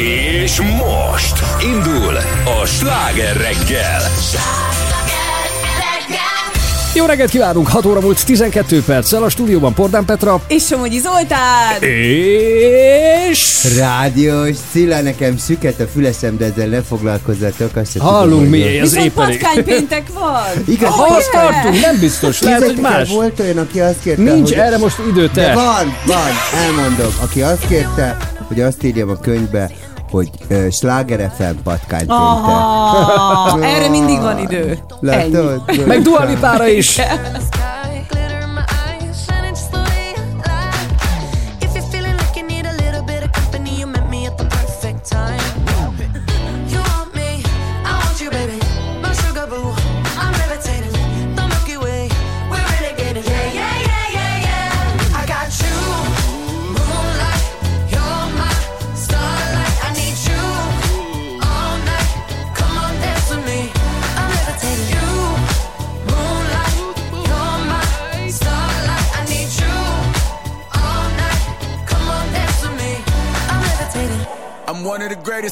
És most indul a sláger reggel. Jó reggelt kívánunk! 6 óra múlt 12 perccel a stúdióban Pordán Petra És Somogyi Zoltán! és... Rádiós Cilla, nekem süket a fülesem, de ezzel ne foglalkozzatok. Azt Hallunk tudom, mi, hogy- ez Viszont épp elég. patkánypéntek van! Igaz, Ha azt tartunk, nem biztos, lehet, hogy más. Volt olyan, aki azt kérte, Nincs hogy... erre most idő, De te. van, van, elmondom. Aki azt kérte, hogy azt írjam a könyvbe, hogy uh, Sláger FM patkánypéntek. Ah, erre mindig van idő. Látod? Meg Dua Lipára is.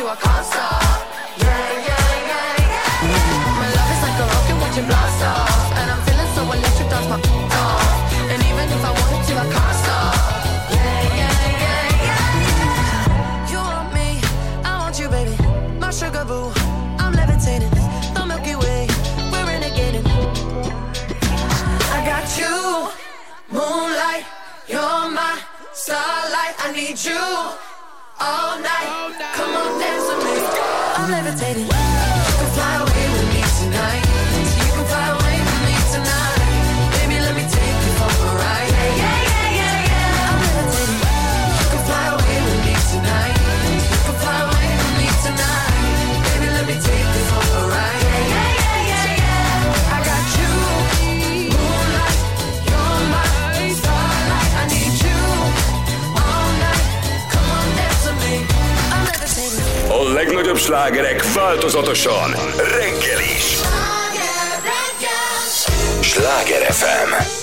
To, I can't. Yeah, yeah, yeah, yeah. My love is like a rocket, watch it blast off. And I'm feeling so electric. And even if I wanted to, I can't stop. Yeah, yeah, yeah, yeah. You want me, I want you, baby. My sugar boo, I'm levitating. The Milky Way, we're. I got you, moonlight. You're my starlight. I need you all night. Levitating. A legnagyobb slágerek változatosan reggel is. Sláger FM.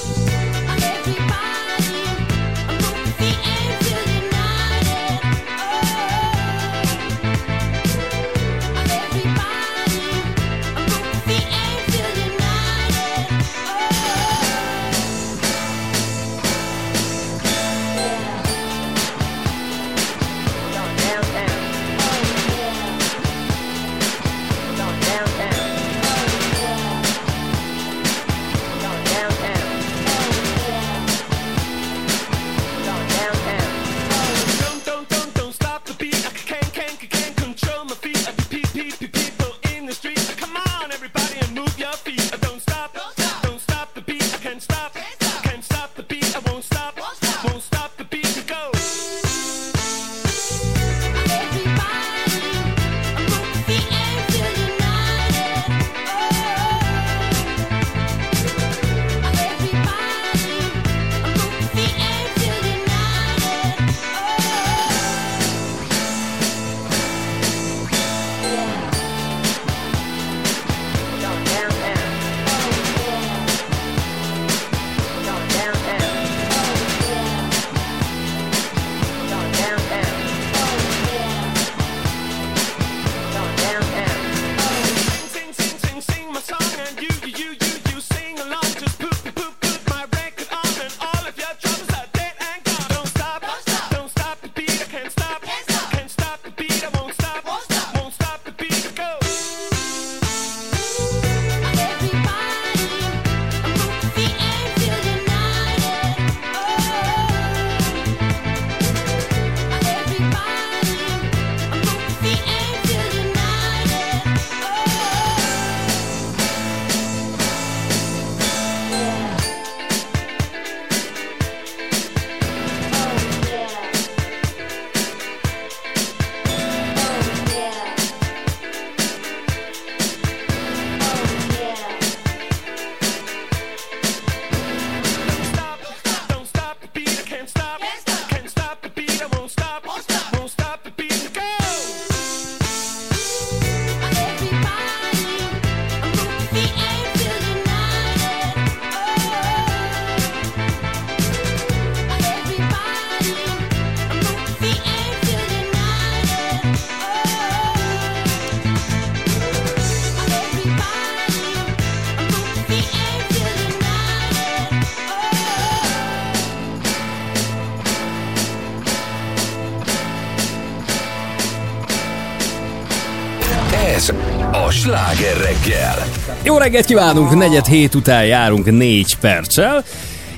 Reggelt kívánunk, negyed hét után járunk négy perccel.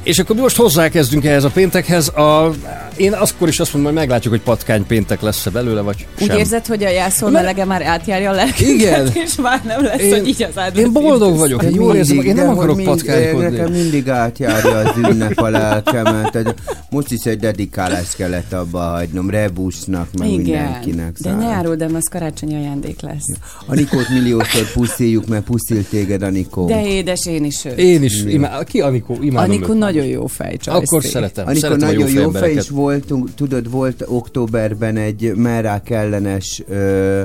És akkor mi most hozzákezdünk ehhez a péntekhez. A, én akkor is azt mondom, hogy meglátjuk, hogy patkány péntek lesz-e belőle, vagy Úgy sem. érzed, hogy a jászol Mert- melege már átjárja a lelket, Igen. és már nem lesz, Én- hogy így az átvezet. Én boldog vagyok, én jól érzem, én nem akarok mind- patkánykodni. Nekem mindig átjárja az ünnep a lelkemet. Most is egy dedikálást kellett abba hagynom, Rebusnak, meg Igen, mindenkinek. de nyáról, de az karácsonyi ajándék lesz. Anikót milliószor puszíjuk, mert puszil téged, Anikó. De édes, én is őt. Én is, imá... ki Anikó? Imádom Anikó őt. nagyon jó fej, Csajci. Akkor szeretem. Anikó szeretem nagyon jó fej, és voltunk, tudod, volt októberben egy merák ellenes ö,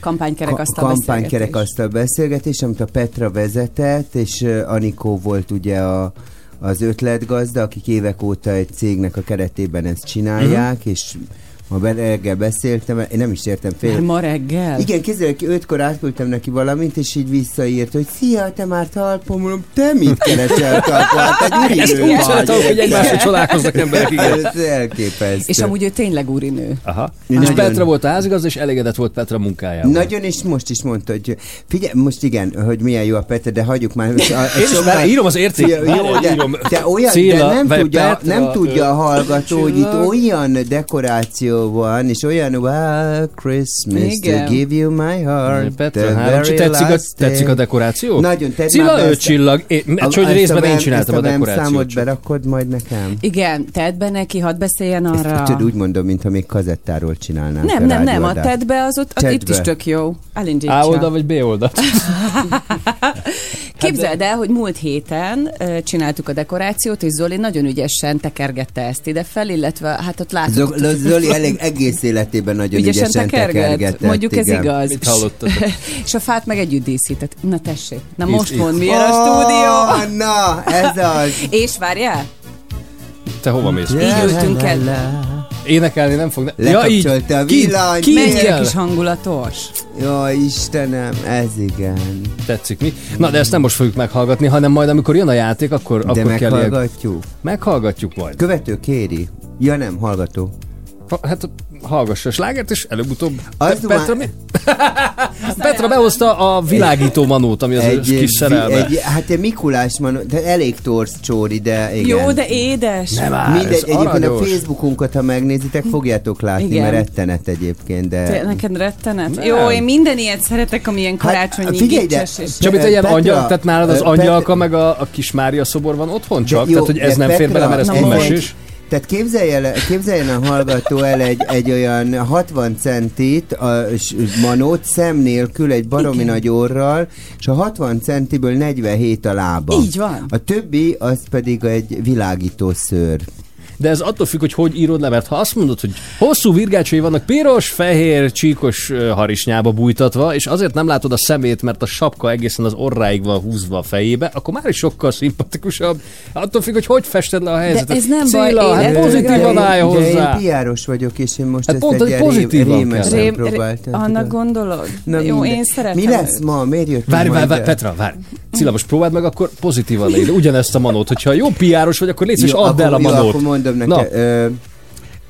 Kampánykerekasztal ka- kampánykerek beszélgetés. beszélgetés, amit a Petra vezetett, és Anikó volt ugye a, az ötletgazda, akik évek óta egy cégnek a keretében ezt csinálják, Mhm. és ma reggel beszéltem, én nem is értem fél. Már ma reggel? Igen, ki ötkor átküldtem neki valamit, és így visszaírt, hogy szia, te már talpon, mondom, te mit keresel talpon? Hát egy Ezt úgy szeretem, hogy egymásra csodálkoznak emberek, igen. Ez elképesztő. És amúgy ő tényleg úrinő. Aha. Nagyon. És Petra volt a házigazda, és elégedett volt Petra munkájával. Nagyon, és most is mondta, hogy figyelj, most igen, hogy milyen jó a Petra, de hagyjuk már. A, Én is már írom az érték. Jó, de, de olyan, Cilla, de nem tudja, Petra, nem tudja a hallgató, hogy itt olyan dekoráció van, és olyan wow, Christmas Igen. to give you my heart. Petra, the három, tetszik, a, tetszik a dekoráció? Nagyon, tedd Cilla, ezt a- csillag. A- csak hogy ezt részben én csináltam a ezt dekorációt. számot berakod majd nekem? Igen, tedd be neki, hadd beszéljen arra. Tudod, úgy mondom, mintha még kazettáról csinálnánk Nem, a nem, nem, a tedd be az ott, az itt is tök jó. A Elindítsa. oldal vagy B oldal? Képzeld el, hogy múlt héten csináltuk a dekorációt, és Zoli nagyon ügyesen tekergette ezt ide fel, illetve hát ott láttuk. Zoli, Zoli elég egész életében nagyon Ügyesen, ügyesen, tekerget, tekergetett. mondjuk ez igen. igaz. Mit hallottatok? és a fát meg együtt díszített. Na tessék, na Itt, most mond, milyen a stúdió. Oh, na, ez az. És várjál, Te hova mész? így ültünk el. Énekelni nem fog. Ne... Lekapcsolta a Ki- villanyt. ki- Mennyire kell? kis hangulatos. Jó, Istenem, ez igen. Tetszik mi? Na, de ezt nem most fogjuk meghallgatni, hanem majd amikor jön a játék, akkor, De akkor kell meghallgatjuk. Meghallgatjuk majd. Követő kéri. Ja nem, hallgató. Hát hallgassa a slágert, és előbb-utóbb... Az Pe- Petra, már- mi? Petra behozta a világító manót, ami az egy, kis szerelme. egy, hát egy Mikulás van, de elég torsz csóri, de igen. Jó, de édes. Nem áll, Mindegy, egyébként a. Facebookunkat, ha megnézitek, fogjátok látni, Igen. mert rettenet egyébként, de... Te, neked rettenet? Nem. Jó, én minden ilyet szeretek, ami ilyen karácsonyi Hát, figyelj gicses és... Csabi, te ilyen Petra, angyal, tehát nálad az angyalka, meg a, a kis Mária szobor van otthon csak? De jó, tehát, hogy ez de nem fér bele, mert ez mesés? Tehát képzelj el, képzeljen a hallgató el egy, egy olyan 60 centit, a manót szem nélkül, egy baromi Igen. nagy orral, és a 60 centiből 47 a lába. Így van. A többi az pedig egy világító szőr. De ez attól függ, hogy hogy írod le, mert ha azt mondod, hogy hosszú virgácsai vannak piros, fehér, csíkos harisnyába bújtatva, és azért nem látod a szemét, mert a sapka egészen az orráig van húzva a fejébe, akkor már is sokkal szimpatikusabb. Attól függ, hogy hogy fested le a helyzetet. ez nem Cilla, baj, hát pozitívan de- állj de hozzá. én piáros vagyok, és én most Hát ezt pont, egy pozitívan rémesen. Rém, próbáltam. annak gondolod? Na, Jó, én szeretem Mi lesz ma? Miért jöttünk Várj, várj, várj? Petra, várj. Cilla, most próbáld meg akkor pozitívan leírni, ugyanezt a manót. Hogyha jó piáros vagy, akkor légy és add el a manót. Akkor mondom Na.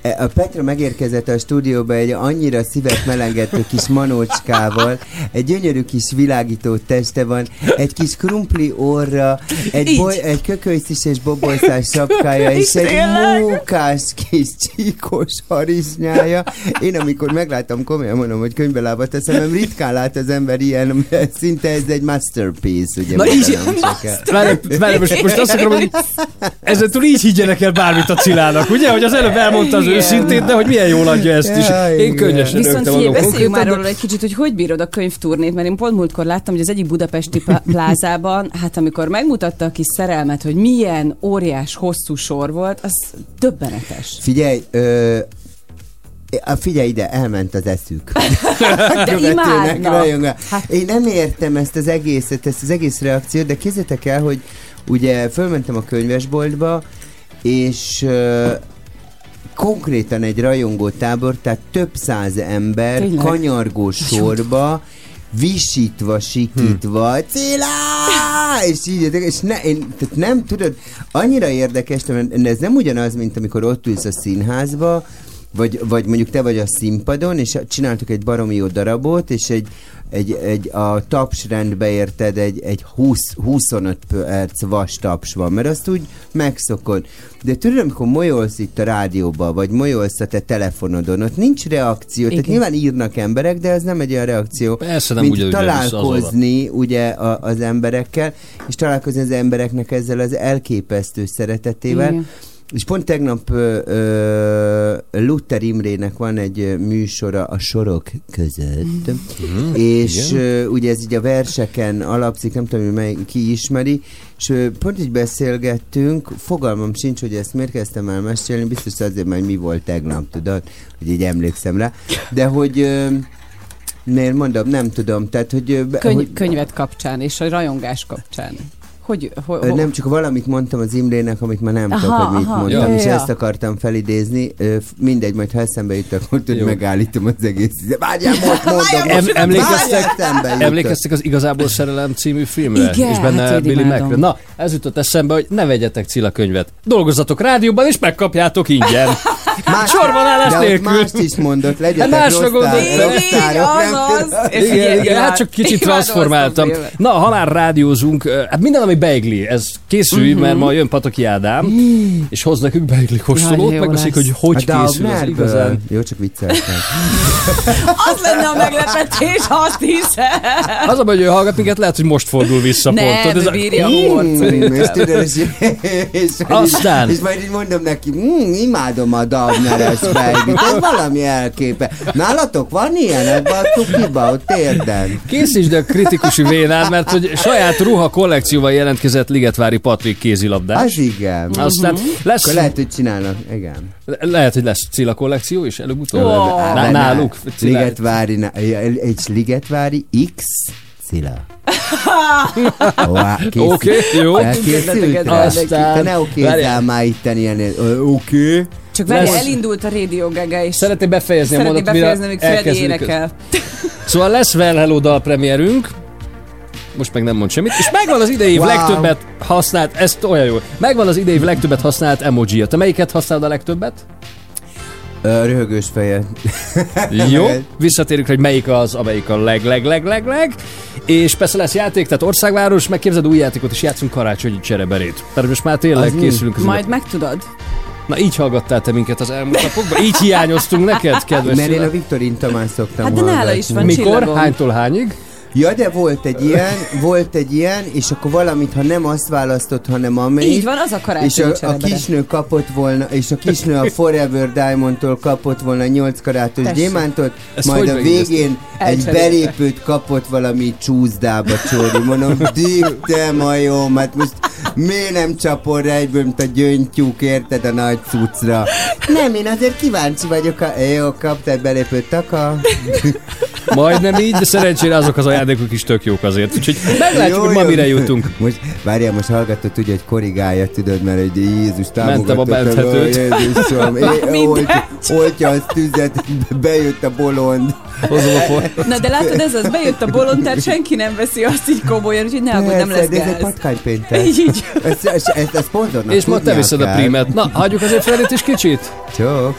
E, a Petra megérkezett a stúdióba egy annyira szívet melengető kis manócskával, egy gyönyörű kis világító teste van, egy kis krumpli orra, egy, boly, egy kökölyszis és bobolyszás sapkája, és egy mókás kis csíkos harisnyája. Én amikor megláttam, komolyan mondom, hogy könyvbe lábat a szemem, ritkán lát az ember ilyen, szinte ez egy masterpiece, ugye? Na így, várj, várj, most, most azt akarom, hogy ezen túl így higgyenek el bármit a Cilának, ugye? Hogy az előbb elmondta az. Őszintét, de hogy milyen jól adja ezt is. Ja, Én könnyesen Viszont figyelj, beszéljünk már róla egy kicsit, hogy hogy bírod a könyvturnét, mert én pont múltkor láttam, hogy az egyik budapesti pl- plázában, hát amikor megmutatta a kis szerelmet, hogy milyen óriás hosszú sor volt, az döbbenetes. Figyelj, ö, a figyelj ide, elment az eszük. De imádnak. Hát- Én nem értem ezt az egészet, ezt az egész reakciót, de képzeljétek el, hogy ugye fölmentem a könyvesboltba, és ö, konkrétan egy rajongó tábor, tehát több száz ember Tényleg? kanyargó sorba, visítva, sikítva, hm. Cilla! És így, és ne, én, tehát nem, tudod, annyira érdekes, mert ez nem ugyanaz, mint amikor ott ülsz a színházba, vagy, vagy mondjuk te vagy a színpadon, és csináltuk egy baromi jó darabot, és egy egy, egy a tapsrendbe érted, egy, egy 20, 25 perc vas taps van, mert azt úgy megszokod. De tudod, amikor molyolsz itt a rádióba, vagy molyolsz a te telefonodon, ott nincs reakció. Tehát Igen. nyilván írnak emberek, de ez nem egy olyan reakció, Persze nem mint az oda. találkozni ugye a, az emberekkel, és találkozni az embereknek ezzel az elképesztő szeretetével. Igen. És pont tegnap ö, ö, Luther Imrének van egy műsora a sorok között, mm. és ö, ugye ez így a verseken alapszik, nem tudom, hogy mely, ki ismeri, és ö, pont így beszélgettünk, fogalmam sincs, hogy ezt miért kezdtem el mesélni, biztos azért, mert mi volt tegnap, tudod, hogy így emlékszem rá, de hogy ö, miért mondom, nem tudom, tehát, hogy, Könyv, hogy könyvet kapcsán és a rajongás kapcsán. Hogy, ho, Ö, ho, Nem, csak valamit mondtam az Imrének, amit már nem tudok, Aha, hogy mit aha. mondtam, Ja, és ja, ezt akartam felidézni. Mindegy, majd ha eszembe jut, akkor tud Jó. megállítom az egész. Várjál, most mondom! Em, most emlékeztek, emlékeztek az Igazából szerelem című filmre? Igen, és benne hát, hogy Billy. McRae. Na, ez jutott eszembe, hogy ne vegyetek Cilla könyvet. Dolgozzatok rádióban, és megkapjátok ingyen. Más- sorbanállás de ott nélkül. mást is mondott, legyetek Hát másra gondolt. nem Igen, figyelj, igen, hát csak kicsit transformáltam. Na, ha már rádiózunk, hát minden, ami beigli, ez készülj, Mhm. uh-huh. mert ma jön Pataki Ádám, és hoz nekünk beigli kóstolót, megbeszéljük, hogy hogy A készül az igazán. Jó, csak vicceltem. Az lenne a meglepetés, azt hiszem. Az a baj, hogy ő hallgat minket, lehet, hogy most fordul vissza Nem, pont. A- bírja a Mm, és szerintem. tudod, és, és, Aztán. és majd így mondom neki, mm, imádom a Dagneres fejlőt, ez valami elképe. Nálatok van ilyen ebben a cukiba, ott érden? Készítsd a kritikusi vénád, mert hogy saját ruha kollekcióval jelentkezett Ligetvári Patrik kézilabdás. Az igen. Aztán lesz, Akkor lehet, hogy csinálnak, igen. lehet, hogy lesz Cilla kollekció is előbb-utóbb. Ó. Ná- náluk. Cilla- Ligetvári, na- egy Ligetvári X Cilla. Oké, Oké, jó. Kezdeteket Aztán- Te ne okézzál már itten ilyen, oké. Csak várj, Lesz- elindult a Radio Gaga, és Szeretném befejezni a szeretné mondatot, mire befejezni, amíg Freddy elkezdődik. énekel. Szóval lesz Well Hello dalpremierünk, most meg nem mond semmit, és megvan az idei Wow. legtöbbet használt, ez olyan jó, megvan az idei legtöbbet használt emoji Te melyiket használod a legtöbbet? Ö, Röhögős feje. Jó, visszatérünk, hogy melyik az, amelyik a leg, leg, leg, leg, leg. És persze lesz játék, tehát országváros, meg képzeld új játékot, és játszunk karácsonyi csereberét. Tehát most már tényleg Az készülünk az Majd megtudod. Na így hallgattál te minket az elmúlt napokban? Így hiányoztunk neked, kedves Mert én a Viktorin Tamás szoktam Hát de nála hallgatni. is van Mikor? csillagom. Hánytól hányig? Ja, de volt egy ilyen, volt egy ilyen, és akkor valamit, ha nem azt választott, hanem amelyik. Így van, az a és karácsonyi a, a kisnő kapott volna, és a kisnő a Forever Diamondtól kapott volna 8 karátos Tessék. gyémántot, Ezt majd a végén egy belépőt kapott valami csúszdába csóri. Mondom, dik te majom, hát most miért nem csapol rá egyből, mint a gyöngytyúk, érted a nagy cuccra? Nem, én azért kíváncsi vagyok, a... jó, kaptál belépőt, taka. Majdnem így, de szerencsére azok az ajándékok is tök jók azért. Úgyhogy meglátjuk, Jó, hogy ma jó. mire jutunk. Most, várjál, most hallgatod, tudja, hogy korrigálja, tudod, mert egy Jézus Mentem a támogatott. benthetőt. Jézusom, oltja, az tüzet, bejött a bolond. Hozom a for... Na de látod, ez az, bejött a bolond, tehát senki nem veszi azt így komolyan, úgyhogy ne aggódj, nem lesz de ez egy gáz. patkánypéntek. Így, így. Ezt, ezt, ezt, ezt szponzornak És ma te viszed a prímet. Na, hagyjuk azért Fredit is kicsit. Csók.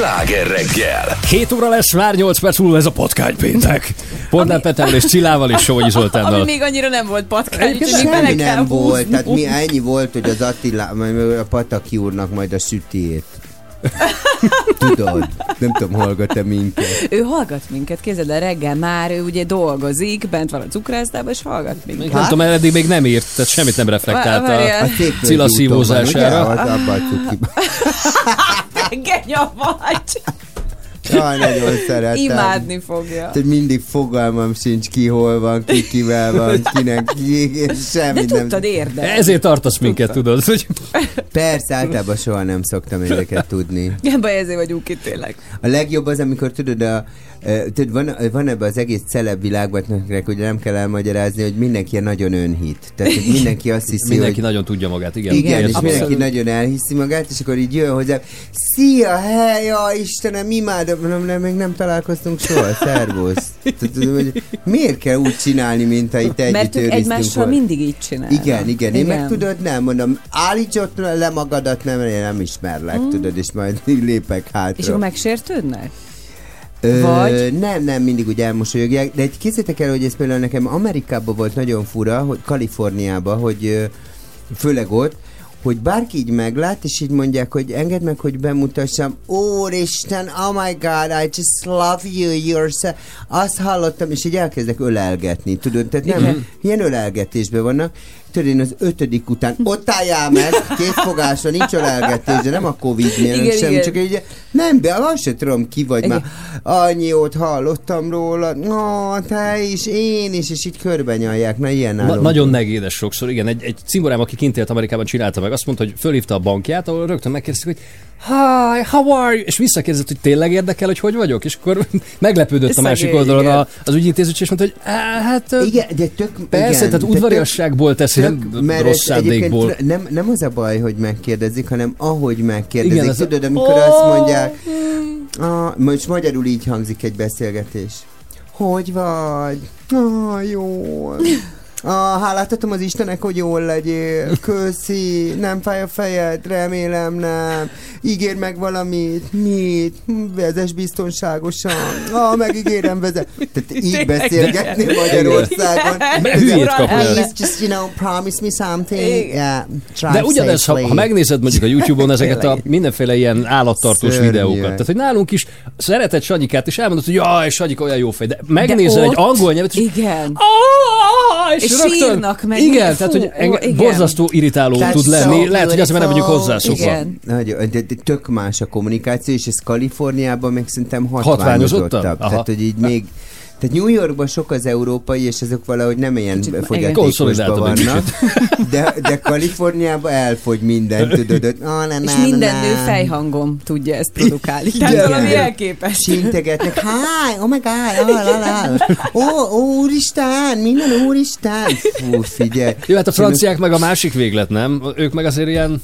Sláger reggel. 7 óra lesz, már 8 perc múlva ez a patkány péntek. Polnár Petrával és Csillával és Sovogyi Ami Zoltánnal. még annyira nem volt patkány, Semmi nem volt, húzni. tehát mi ennyi volt, hogy az Attila, majd a Pataki úrnak majd a sütiét. Tudod, nem tudom, hallgat-e minket. Ő hallgat minket, képzeld el, reggel már ő ugye dolgozik, bent van a cukrásztában, és hallgat minket. Nem tudom, eddig még nem írt, tehát semmit nem reflektált a... A Cilla szívózására. Az abban a cukiban. Vagy! Jaj, nagyon szeretem. Imádni fogja. Tehát mindig fogalmam sincs ki, hol van, ki kivel van, kinek ki, és De semmi nem. tudtad érdekelni. Ezért tartasz minket, tudod, hogy Persze, általában soha nem szoktam ezeket tudni. Ebben ezért vagyunk itt tényleg. A legjobb az, amikor tudod, a, tudod van, van ebben az egész celeb világban, ugye nem kell elmagyarázni, hogy mindenki nagyon önhit. Tehát hogy mindenki azt hiszi, mindenki hogy nagyon tudja magát, igen. igen, és Értem. mindenki nagyon elhiszi magát, és akkor így jön hozzá, szia, hely, ja, Istenem, imádom, mondom, nem, még nem találkoztunk soha, szervusz. Tudod, hogy miért kell úgy csinálni, mint ha itt együtt Mert ők egymással volna? mindig így csinálnak. Igen, igen, én meg tudod, nem mondom, állíts ott le magadat, nem, én nem ismerlek, tudod, és majd lépek hátra. És akkor megsértődnek? Ö, Vagy? Nem, nem, mindig úgy elmosolyogják, de egy kézzétek el, hogy ez például nekem Amerikában volt nagyon fura, hogy Kaliforniában, hogy főleg ott, hogy bárki így meglát, és így mondják, hogy engedd meg, hogy bemutassam. Úristen, oh my god, I just love you, you're so... Azt hallottam, és így elkezdek ölelgetni, tudod? Tehát nem, Igen. ilyen ölelgetésben vannak. Tudod, én az ötödik után ott álljál meg, két fogásra, nincs ölelgetés, de nem a Covid miatt, Igen, sem, igen. csak így, nem, be, azt se tudom ki vagy Igen. már. Annyiót hallottam róla, no, te is, én is, és így körben nyalják, na ilyen Na, nagyon negédes sokszor, igen. Egy, egy cimborám, aki kint élt Amerikában, csinálta meg, azt mondta, hogy fölhívta a bankját, ahol rögtön megkérdezték, hogy Hi, how are you? És visszakérdezett, hogy tényleg érdekel, hogy hogy vagyok? És akkor meglepődött a másik oldalon igen. a, az ügyintéző, és mondta, hogy "Á, hát Igen, de tök... persze, igen, tehát udvariasságból teszi, tök, mert rossz ez egyébként nem, nem az a baj, hogy megkérdezik, hanem ahogy megkérdezik. Igen, ez a- Tudod, amikor azt mondják, ah, most magyarul így hangzik egy beszélgetés. Hogy vagy? Ah, jól. Ah, hálát adtam az Istenek, hogy jól legyél. Köszi. Nem fáj a fejed? Remélem nem. Ígér meg valamit. Mit? Vezess biztonságosan. Ah, megígérem vezet. Tehát így beszélgetni Magyarországon. Hülyét kap. Please, just, you know, promise me something. Yeah, try De ugyanez, ha, ha megnézed mondjuk a YouTube-on ezeket a mindenféle ilyen állattartós Szörnyűek. videókat, tehát hogy nálunk is szeretett Sanyikát, és elmondod, hogy jaj, Sanyika olyan jó fej, de megnézel De egy ott- angol nyelvet, és Igen. Ah, és, És rögtön, sírnak meg, Igen, minden. tehát Fú, hogy ó, enge, igen. borzasztó irritáló That's tud lenni. Lehet, hogy azért, nem vagyunk hozzászokva. Igen. De, tök más a kommunikáció, és ez Kaliforniában meg szerintem Hatványozottabb? Tehát, hogy így még tehát New Yorkban sok az európai, és ezek valahogy nem ilyen fogyatékosban vannak. De, de Kaliforniában elfogy minden, tudod. Ah, na, És na, minden na, nő na. fejhangom tudja ezt produkálni. Tehát Igen. valami elképesztő. Csintegetnek, hi, oh my god, oh, la, la. Oh, oh, úristen, minden úristen. Fú, figyelj. Jó, hát a franciák meg a másik véglet, nem? Ők meg azért ilyen...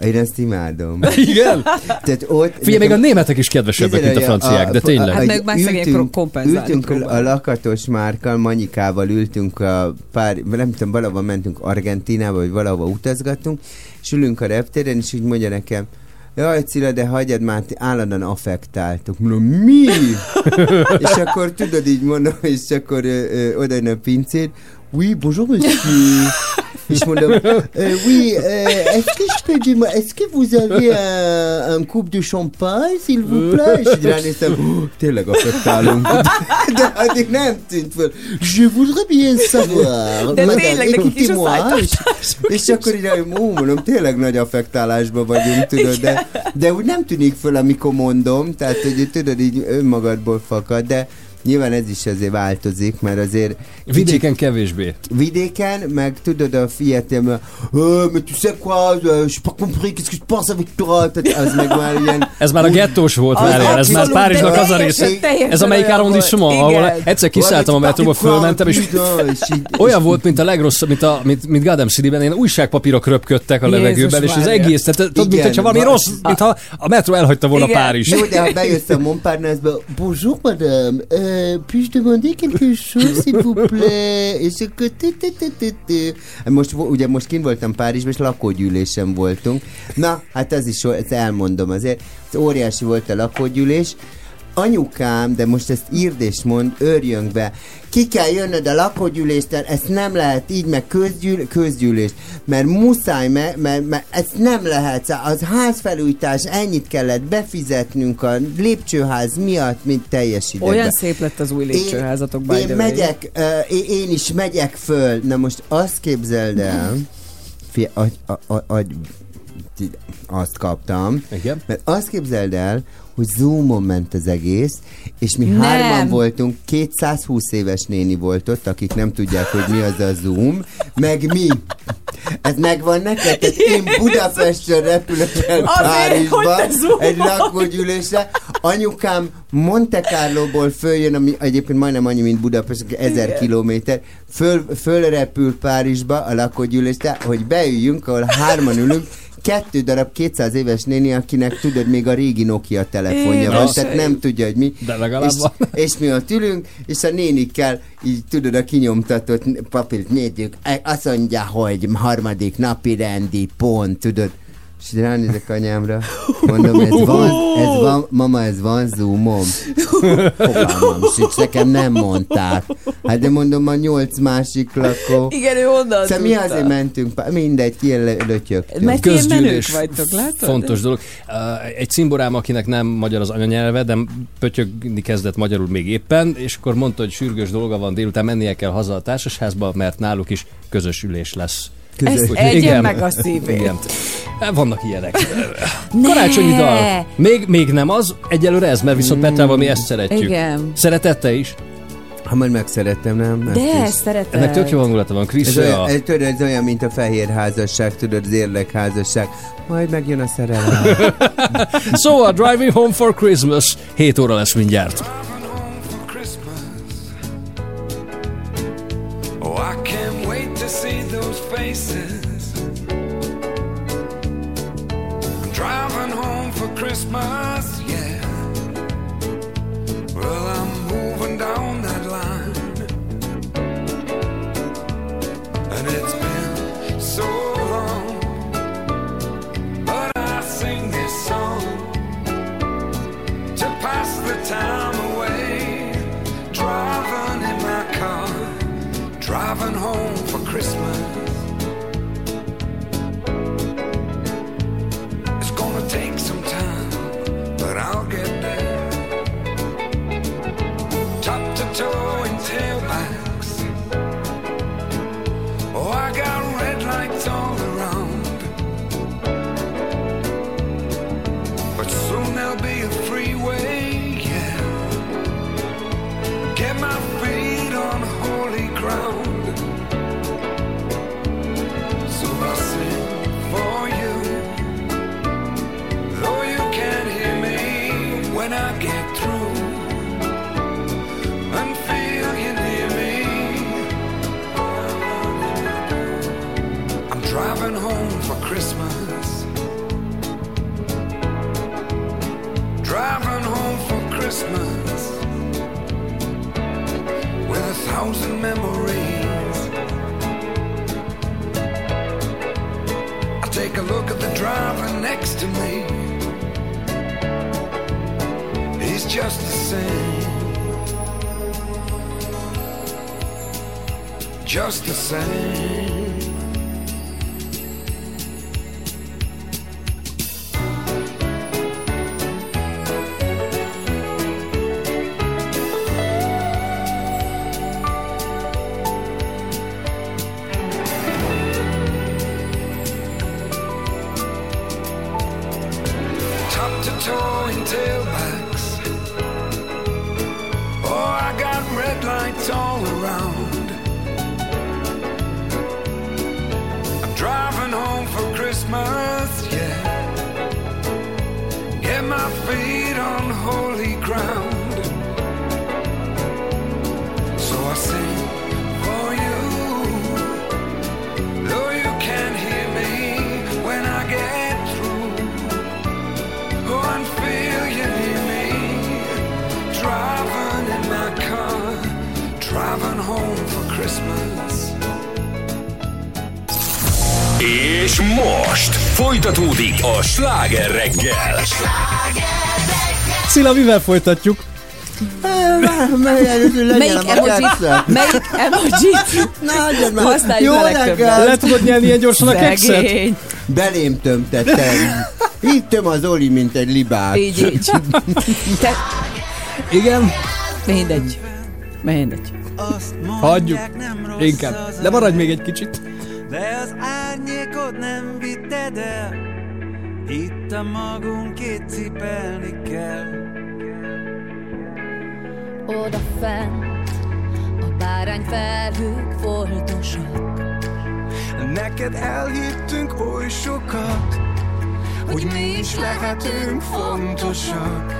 Én ezt imádom. Igen? Tehát ott, Figyelj, még a németek is kedvesebbek, mint a franciák, de tényleg. Hát meg már kompenzálni ültünk a lakatos márkal, Manyikával ültünk a pár, nem tudom, valahova mentünk Argentinába, vagy valahova utazgattunk, és ülünk a reptéren, és így mondja nekem, Jaj, Cilla, de hagyjad már, ti állandóan affektáltok. Mondom, mi? és akkor tudod, így mondom, és akkor ö, ö, oda jön a pincér, Oui, bonjour monsieur. És mondom, euh, oui, euh, est-ce que je peux demander, est-ce que vous avez un, un coupe de champagne, s'il vous plaît? És így ránéztem, oh, tényleg affektálunk. De addig nem tűnt föl. Je voudrais bien savoir. De Madame, tényleg nekik is a. És, és akkor így, ó, mondom, tényleg nagy affektálásban vagyunk, tudod, de, de úgy nem tűnik föl, amikor mondom, tehát, hogy tudod, így önmagadból fakad, de Nyilván ez is azért változik, mert azért Vidéken kevésbé. vidéken, meg tudod a fiatal, euh, mais tu sais quoi, euh, j'ai pas compris, qu'est-ce que je pense avec toi, tehát az meg már ilyen... Ez már a gettós volt, Az várjál, ez már Párizsnak az a része. Ez a melyik olyan arrondissement, ahol egyszer kiszálltam a metróba, fölmentem, és olyan volt, mint a legrosszabb, mint, a, mint, mint Gotham City-ben, ilyen újságpapírok röpködtek a levegőben, és az egész, tehát tudod, mint Igen, hogyha valami rossz, mintha a metró elhagyta volna. Párizs. Jó, de ha bejössz a Montparnasse-ba, bonjour madame, euh, puis-je demander quelque chose, s'il vous plaît? És akkor. Most, ugye most kint voltam Párizsban, és lakógyűlésen voltunk. Na, hát az is, ezt elmondom azért. Ez óriási volt a lakógyűlés. Anyukám, de most ezt írd és mond, örjön be. Ki kell jönnöd a lakógyűlésten, ezt nem lehet így, meg közgyűl, közgyűlés. Mert muszáj, mert, mert, mert ezt nem lehet. Az házfelújítás, ennyit kellett befizetnünk a lépcsőház miatt, mint teljes idegben. Olyan szép lett az új lépcsőházatok, by Én, the én megyek, uh, én, én is megyek föl. Na most azt képzeld el, fia, agy, agy, agy, azt kaptam. Igen. Mert azt képzeld el, hogy Zoomon ment az egész, és mi Nem. hárman voltunk, 220 éves néni volt ott, akik nem tudják, hogy mi az a Zoom, meg mi. Ez megvan neked? Tehát én Budapestről repülök el Párizsba egy lakógyűlésre. Anyukám Monte Carlo-ból följön, ami egyébként majdnem annyi, mint Budapest, ezer kilométer, föl, fölrepül Párizsba a lakógyűlésre, hogy beüljünk, ahol hárman ülünk, kettő darab 200 éves néni, akinek tudod, még a régi Nokia telefonja van, Édes tehát nem tudja, hogy mi. De legalább és, van. és mi ott ülünk, és a nénikkel így tudod, a kinyomtatott papírt nézzük, e, azt mondja, hogy harmadik napi rendi pont, tudod. És ránézek anyámra, mondom, ez van, ez van, mama, ez van zoomom. Fogalmam sincs, nekem nem mondták. Hát de mondom, a nyolc másik lakó. Igen, ő onnan Szóval mi azért mentünk, mindegy, kielötyögtünk. Mert közgyűlés vagytok, látod? fontos dolog. Egy cimborám, akinek nem magyar az anyanyelve, de pötyögni kezdett magyarul még éppen, és akkor mondta, hogy sürgős dolga van, délután mennie kell haza a társasházba, mert náluk is közös ülés lesz. Ezt egyen meg a szívét. Igen. Vannak ilyenek. Karácsonyi dal. Még, még nem az, egyelőre ez, mert viszont Petrával mi ezt szeretjük. Igen. Szeretette is? Ha majd megszerettem, nem? Ezt De is. szeretem. Ennek tök jó hangulata van. Ez Krisz, olyan, a... ez, tudod, ez olyan, mint a fehér házasság, tudod, az érlek házasság. Majd megjön a szerelem. Szóval Driving Home for Christmas 7 óra lesz mindjárt. Driver next to me. He's just the same. Just the same. Szila, mivel folytatjuk? Melyik emojit? Melyik emojit? Használjuk Jó a legtöbbet. reggelt! Le tudod nyelni ilyen gyorsan a kekszet? Belém tömtettem. Így töm az Oli, mint egy libát. Így, így. Te, Igen? mindegy. Mindegy. Hagyjuk. Inkább. De maradj még egy kicsit. De az árnyékot nem vitted el Itt a magunkét cipelni kell Oda fent a bárányfelhők foltosak. Neked elhittünk oly sokat Hogy mi is lehetünk fontosak.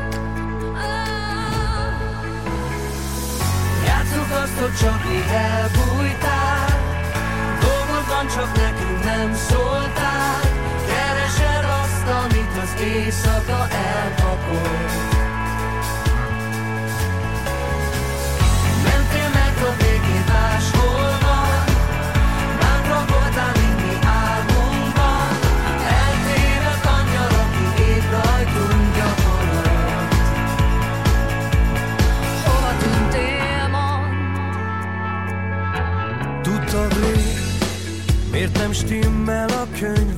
Játsszuk azt, hogy csak mi elbújtál. Dolgod van, csak nekünk nem szóltál. Keresed azt, amit az éjszaka elkapott miért nem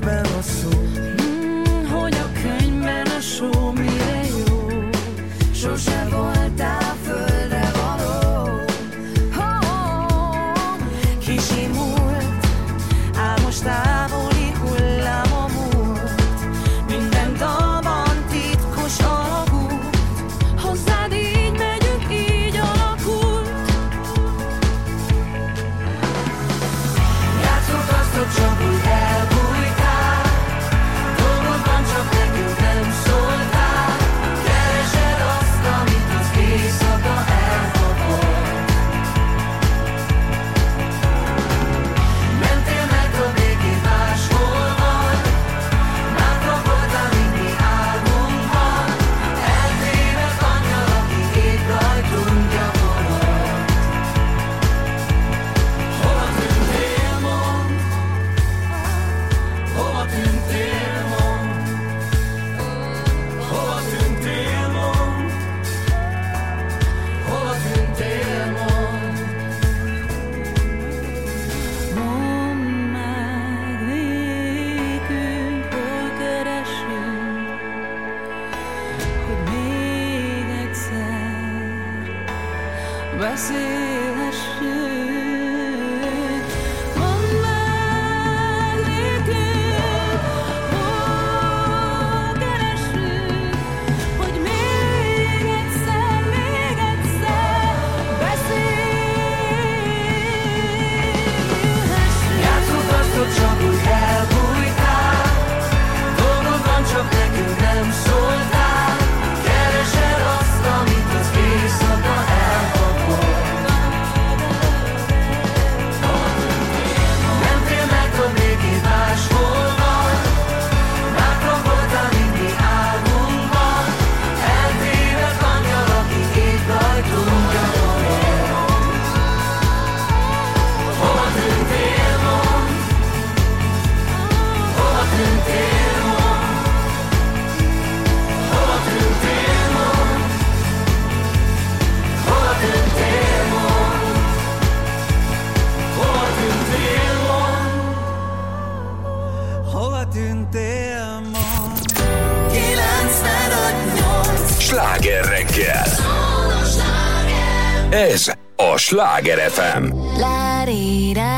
Ez a Sláger FM. La di da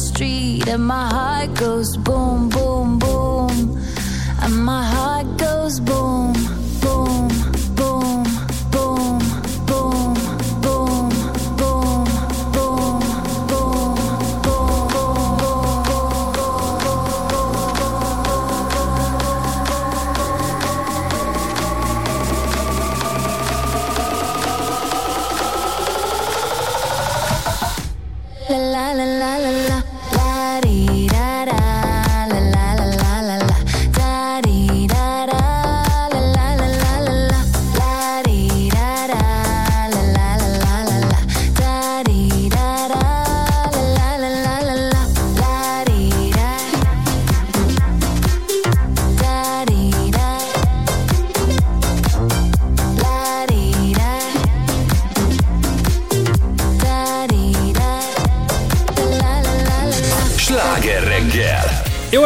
street and my heart goes boom,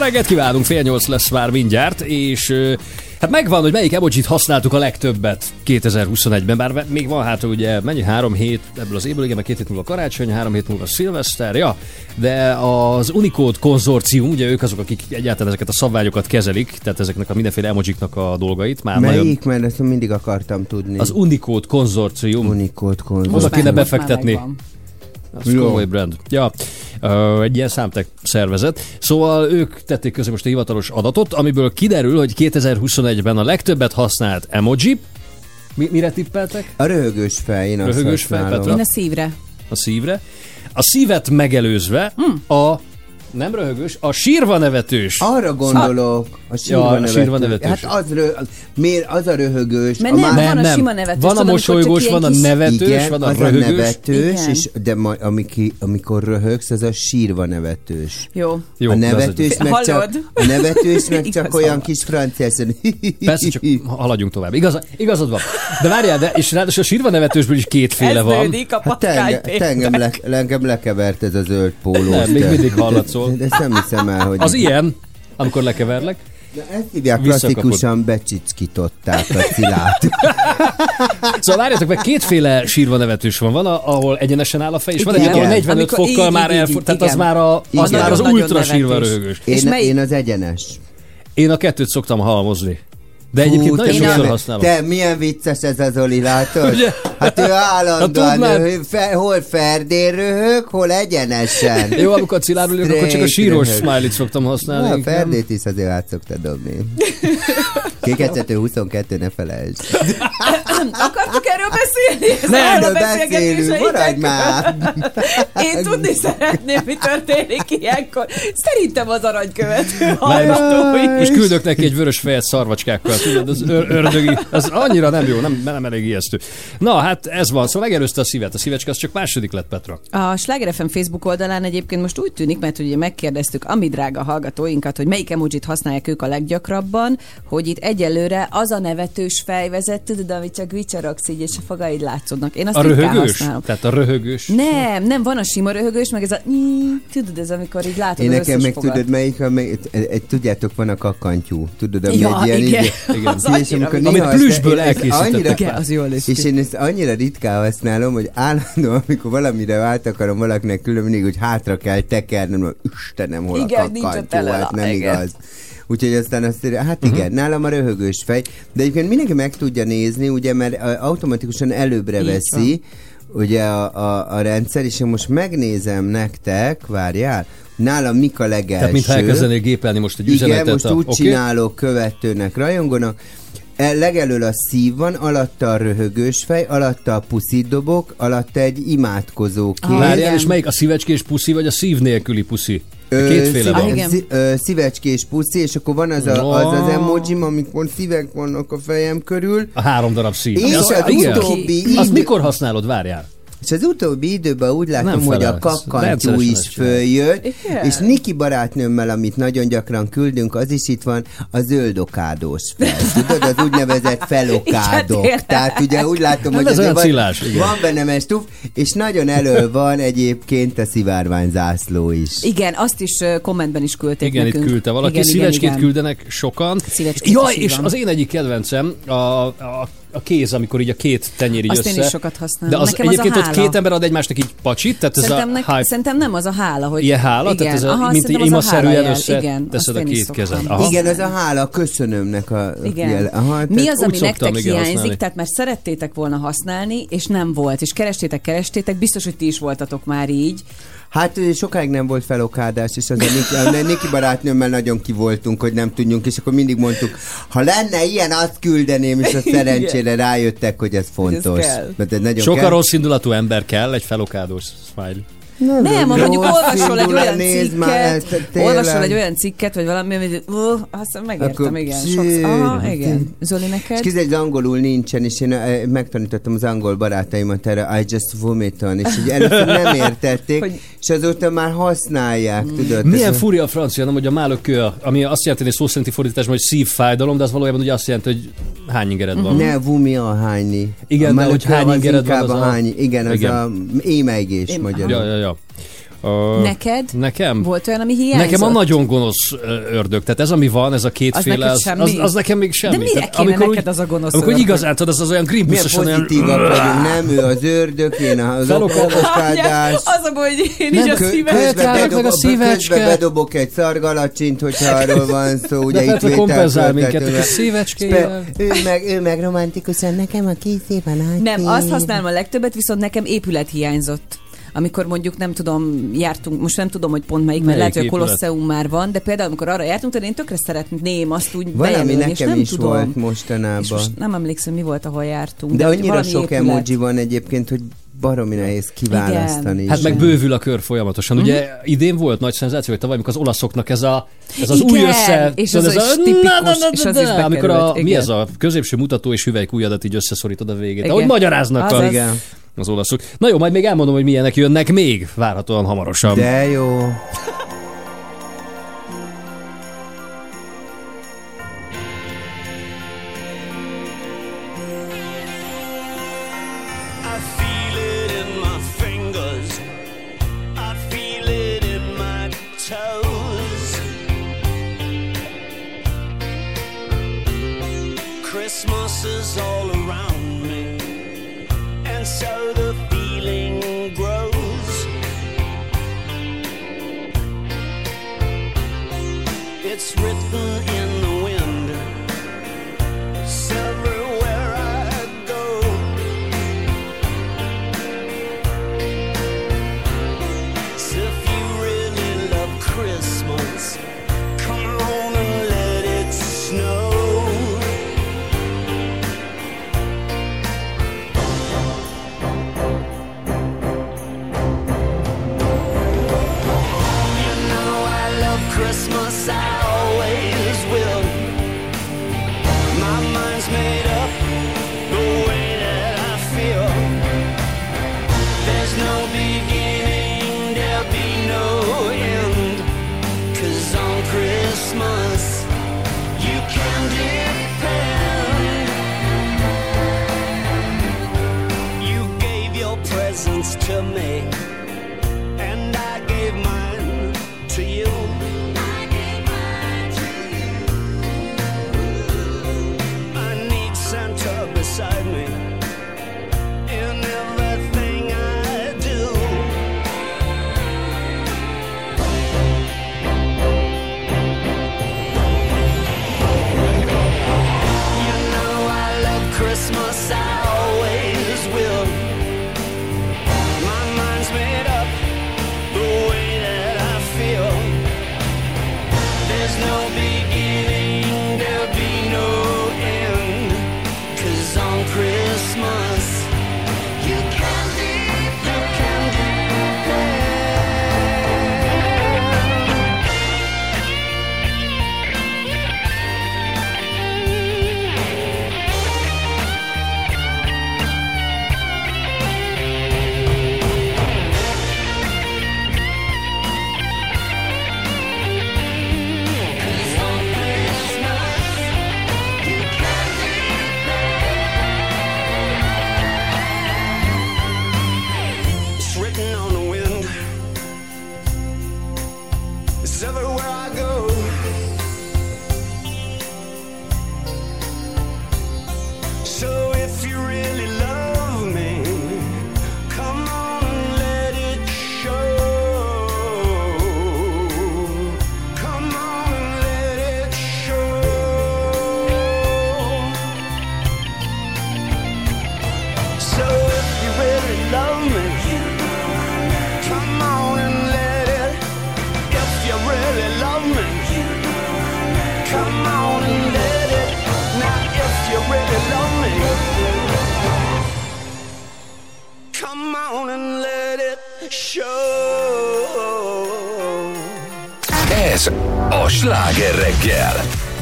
reggelt kívánunk, fél nyolc lesz már mindjárt, és hát megvan, hogy melyik emojit használtuk a legtöbbet 2021-ben, bár még van hát ugye mennyi, három hét ebből az évből, igen, meg két hét múlva karácsony, három hét múlva szilveszter, ja, de az Unicode konzorcium, ugye ők azok, akik egyáltalán ezeket a szabványokat kezelik, tehát ezeknek a mindenféle emojiknak a dolgait, már nagyon... Melyik? Mert ezt mindig akartam tudni. Az Unicode konzorcium. Unicode Oda konzorcium. kéne Most már befektetni. Az komoly brand. Ja, egy ilyen számtek szervezet. Szóval ők tették közé most a hivatalos adatot, amiből kiderül, hogy 2021-ben a legtöbbet használt emoji. Mi, mire tippeltek? A röhögős fej, én Röhögős fej. Petra? Én a szívre. A szívre. A szívet megelőzve Hm. a nem röhögős, a sírva nevetős. Arra gondolok, a sírva, Ja, a nevetős. sírva nevetős. Hát az, rö, miért az a röhögős? Mert a nem, má- van a sima nevetős, Van a mosolygós, van a nevetős, Igen, van a az a röhögős. nevetős, Igen. és, de ma, amiki, amikor röhögsz, az a sírva nevetős. Jó. Jó, a nevetős meg csak, a nevetős meg csak olyan kis francia szön. Persze, csak haladjunk tovább. Igaz, igazad van. De várjál, de, és ráadásul a sírva nevetősből is kétféle van. Kezdődik a Hát patkány tenge, Péter. tengem, le, engem lekevert ez a zöld póló. Nem, még mindig hallatszol. De ezt nem hiszem el, hogy... Az ilyen, amikor lekeverlek. Na, ezt hívják klasszikusan becsickították a cilát. Szóval várjatok meg, kétféle sírva nevetős van. Van, ahol egyenesen áll a fej, és van egy, ahol 45 Amikor fokkal így, már így, így, elfordul. Tehát az igen. már, a, az, Igen. már az ultra sírva nevetős. röhögős. És Én, én az egyenes. Én a kettőt szoktam halmozni. De egyébként nagyon sokszor milyen- használom. Te milyen vicces ez a Zoli, látod? Ugye? Hát ő állandóan, Hát tudd már. ő, fe, hol ferdén röhög, hol egyenesen. Jó, amikor cilárul, akkor csak a síros röhög. smiley-t szoktam használni. Na, a. Ferdét is azért át szokta dobni. Kékecsető 22, ne felejtsd. Akartuk erről beszélni? Ez Nem, erről beszélünk, maradj már! Én tudni szeretném, mi történik ilyenkor. Szerintem az aranykövet Várj, hallgatói. És küldök neki egy vörös fejet szarvacskákkal, tudod, az ör- ördögi, az annyira nem jó, nem, nem elég ijesztő. Na, hát ez van, szóval megelőzte a szívet, a szívecske az csak második lett, Petra. A Sláger FM Facebook oldalán egyébként most úgy tűnik, mert ugye megkérdeztük a mi drága hallgatóinkat, hogy melyik emojit használják ők a leggyakrabban, hogy itt egyelőre az a nevetős fejvezet, tudod, amit csak vicsorogsz így, és a fogaid látszódnak. Én azt A röhögős? használom. Tehát a röhögős. Nem, nem, van a sima röhögős, meg ez a tudod, ez amikor így látod Én nekem meg tudod, melyik, a, melyik egy, egy, tudjátok, van a kakantyú. Tudod, ami Ja, egy ilyen... igen. így- Az és amikor néha Amit ezt elkészítettek. annyira- Igen, az jól ki. És én ezt annyira ritkán használom, hogy állandóan, amikor valamire át akarom valakinek külön, mindig, hogy hátra kell tekernem, hogy Istenem, hol Igen, a elől, hát nem igen. igaz. Úgyhogy aztán azt írja, hát Mhm. igen, nálam a röhögős fej, de egyébként mindenki meg tudja nézni, ugye, mert automatikusan előbbre Így veszi, ugye a, a, a rendszer, és én most megnézem nektek, várjál, nálam mik a legelső. Tehát mintha elkezdenél gépelni most egy Igen, üzenetet. most a, úgy oké? csinálok követőnek, rajongónak. E, legelől a szív van, alatta a röhögős fej, alatta a puszidobok, alatta egy imádkozó. Ah, Várjál, igen. és melyik a szívecskés puszi, vagy a szív nélküli puszi? Ö, Kétféle szíve- van. igen. szí- ö, szívecskés puszi, és akkor van az a, No. az, az emoji, amikor szívek vannak a fejem körül, A három darab szív. és Az- az igen. utóbbi Azt mikor használod? Várjál. És az utóbbi időben úgy látom, Nem hogy a kakkantyú is följött, Igen. és Niki barátnőmmel, amit nagyon gyakran küldünk, az is itt van, a zöldokádós fel. Tudod, az úgynevezett felokádok. tényleg. Tehát ugye úgy látom, Nem, hogy ez olyan van, szilás, igen. van bennem egy stuf, és nagyon elő van egyébként a szivárvány zászló is. Igen, azt is kommentben is küldték Igen, nekünk. itt küldte valaki. Igen, igen, Szívecskét igen. küldenek sokan. Szívecskét Jaj, és van. az én egyik kedvencem a, a, a kéz, amikor így a két tenyér így Azt én össze. is sokat használom. De az Nekem az a egyébként ott hála. két ember ad egymásnak így pacsit, tehát ez Szerintem, a nek, hype. szerintem nem az a hála, hogy... Ilyen hála? Igen. Tehát ez a, Aha, mint egy az a imaszerűen össze Igen, teszed a én két kezed. Aha. Igen, az a hála, köszönömnek a Igen. jele. Aha, Mi az, ami nektek igen, hiányzik, tehát mert szerettétek volna használni, és nem volt, és kerestétek, kerestétek, biztos, hogy ti is voltatok már így. Hát sokáig nem volt felokádás, és az a Niki, a Niki barátnőmmel nagyon kivoltunk, hogy nem tudjunk, és akkor mindig mondtuk, ha lenne ilyen, azt küldeném, és a szerencsére rájöttek, hogy ez fontos. kell. Mert ez nagyon Sok a kell. rossz indulatú ember kell, egy felokádós smile. Nem, ha mondjuk olvasol egy olyan már, cikket, tényleg. olvasol egy olyan cikket, vagy valami, amit uh, azt megértem, Akkor igen. Sokszor, aha, igen. Zoli, És neked? kézzel, hogy angolul nincsen, és én eh, megtanítottam az angol barátaimat erre, I just vomit on, és így először nem értették, Hogy- és azóta már használják, tudod. Milyen Ez a- furi a francia, nem, hogy a málökő, ami azt jelenti, hogy szó szerinti fordításban, hogy szívfájdalom, de az valójában ugye azt jelenti, hogy hány ingered van. Ne, vumi a hányi. Igen, a de hogy hány ingered van, az a hány, igen, az Igen. a émeigés magyarul. Ja, ja, ja. Uh, Neked? Nekem? Volt olyan, ami hiányzott? Nekem a nagyon gonosz ördög. Tehát ez, ami van, ez a kétféle, az, semmi? az, az nekem még semmi. De miért Tehát kéne neked úgy, az a gonosz Amikor ördög? igazán tudod, az, az olyan Milyen grimbusosan olyan... vagyunk, nem ő az ördög, én az okádás. Az a baj, hogy én Nem, így a meg a bedobok, szívecske. közben bedobok egy szargalacsint, hogyha arról van szó, ugye De itt persze kompenzál minket, a szívecskével. Ő meg, ő meg romantikusan, nekem a készében át. Nem, azt használom a legtöbbet, viszont nekem épület hiányzott. Amikor mondjuk nem tudom, jártunk, most nem tudom, hogy pont melyik, mert lehet, hogy a? Kolosseum már van, de például amikor arra jártunk, tehát én tökre szeretném azt úgy Valami bejelölni, és nekem nem is tudom. volt És mostanában. most nem emlékszem, mi volt, ahol jártunk. De hogy annyira sok épület. emoji van egyébként, hogy baromi nehéz kiválasztani. Igen. Hát meg bővül a kör folyamatosan. Ugye idén volt nagy szenzáció, hogy tavaly, amikor az olaszoknak ez, a, ez az új Igen, össze... és az ez is a- tipikus, na, na, na, és az is Amikor a, mi ez a középső mutató és hüvelykújadat így összeszorítod a végét. Igen. Ahogy magyaráznak a, Azaz. Igen. Az olaszok. Na jó, majd még elmondom, hogy milyenek jönnek még, várhatóan hamarosan. De jó.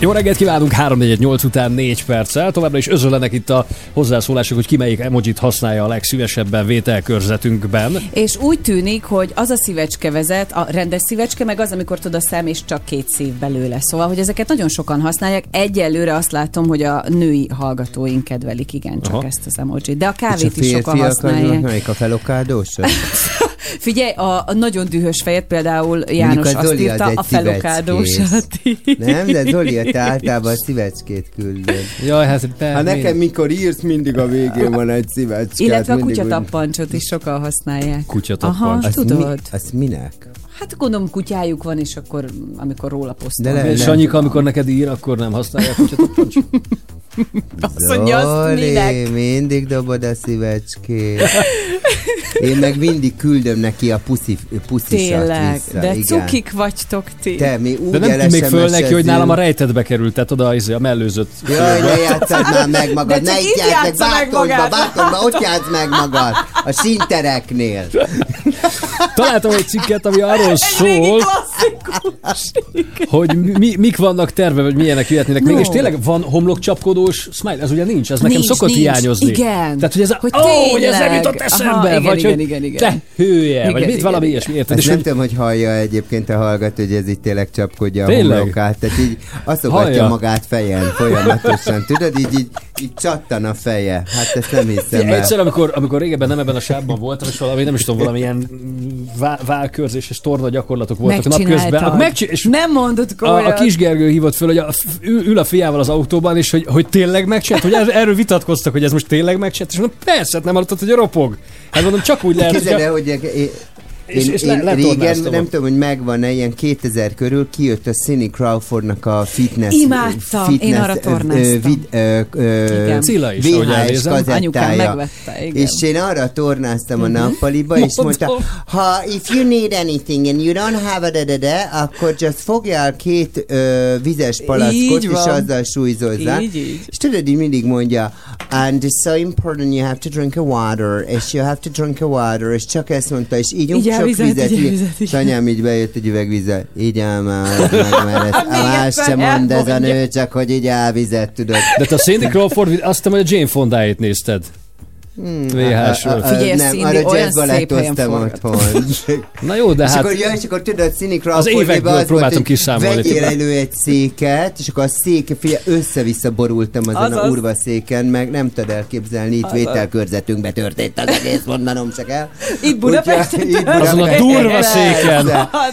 Jó reggelt kívánunk, 3-4-8 után 4 perccel. Továbbra is özölenek itt a hozzászólások, hogy ki melyik emojit használja a legszívesebben vételkörzetünkben. És úgy tűnik, hogy az a szívecske vezet, a rendes szívecske, meg az, amikor tud a szem, és csak két szív belőle. Szóval, hogy ezeket nagyon sokan használják. Egyelőre azt látom, hogy a női hallgatóink kedvelik igen csak Aha. ezt az emojit. De a És a kávét is sokan használják. melyik a felokádós? Figyelj, a, a nagyon dühös fejet például János Mondjuk a azt Zoli az írta, egy a felokádósat. Nem, de Zoli, te általában szívecskét küldöd. Jaj, hát be, Ha nekem mikor írsz, mindig a végén van egy szívecske. Illetve a kutyatappancsot is sokan használják. Kutyatappancs. Aha, tudod. Mi, azt minek? Hát gondolom kutyájuk van, és akkor amikor róla De posztol. le- És nem Sanyika, amikor neked ír, akkor nem használják kutyatappancs? Azt mondja, azt minek? mindig dobod a szívecskét. Én meg mindig küldöm neki a puszi, puszisat Tényleg, vissza. de igen. cukik vagytok ti. Te, mi úgy De nem tűnik még föl neki, hogy nálam a rejtetbe került, tehát oda izé, a mellőzött. Jaj, ne játszad már meg magad, De ne itt játsz meg magát. Bátorba, ott játsz meg magad, a sintereknél. Találtam egy cikket, ami arról Régi szól, hogy mi, mik vannak terve, vagy milyenek jöhetnének még, No. és tényleg van homlokcsapkodós smile, ez ugye nincs, ez nekem Nincs, szokott nincs. hiányozni. Igen. Tehát, hogy ez a, Hogy ó, hogy ez nem jutott Aha, eszembe, igen, vagy igen, hogy igen, igen. te hője, Igen, vagy mit igen, valami igen. ilyesmi, érted? És nem hogy tudom, hogy hallja egyébként a hallgató, hogy ez itt tényleg csapkodja a Tényleg? homlokát. Tehát így aszogatja magát fejen folyamatosan. Tudod, így, így, így csattan a feje. Hát ezt nem hiszem el. Egyszer, amikor, amikor régebben nem ebben a sávban voltam, és valami, nem is tudom, valamilyen vá- válkörzés és torna gyakorlatok voltak napközben. Megcsináltad. Akkor megcsi- és Nem mondod a, komolyan. a kis Gergő hívott föl, hogy a, ül, ül a fiával az autóban, és hogy, hogy tényleg megcsinált, hogy er- erről vitatkoztak, hogy ez most tényleg megcsinált, és mondom, persze, hát nem hallottad, hogy ropog. Hát mondom, csak úgy lehet, Képzeld hogy el, a, hogy És- én, és én le- régen, letornáztam nem tudom, hogy megvan-e, ilyen 2000 körül kijött a Cindy Crawfordnak a fitness... Imádtam, én arra tornáztam. ö, vid- ö, ö, Igen. Cilla is, ahogy elnézem. Anyukám megvette, igen. És én arra tornáztam a nappaliba, és mondta, ha if you need anything and you don't have a da da da, akkor just fogjál két ö, vizes palackot, és azzal így. És tudod, így mindig mondja, and it's so important you have to drink a water, és you have to drink a water, és csak ezt mondta, és így Így sok vizet, így így, elvizet, így. és anyám így bejött egy üveg vizet, így már, meg, mert ezt, Még más sem mond ez a nő, csak hogy így elvizet, tudod. de te a Cindy Crawford, azt hiszem, hogy a Jane Fondáit nézted. VHS-ről. Figyelj, a nem, Cindy arra olyan szép helyen otthon. Na jó, de És hát... akkor, ja, és akkor tudod, Cindy Crawford évekből az próbáltam kiszámolni. Vegyél elő egy széket, és akkor a szék, fia, össze-vissza borultam azon a Azaz. urva széken, meg nem tudod elképzelni, itt vételkörzetünkbe történt az egész, mondanom csak el. Itt Budapesten Azon a durva széken.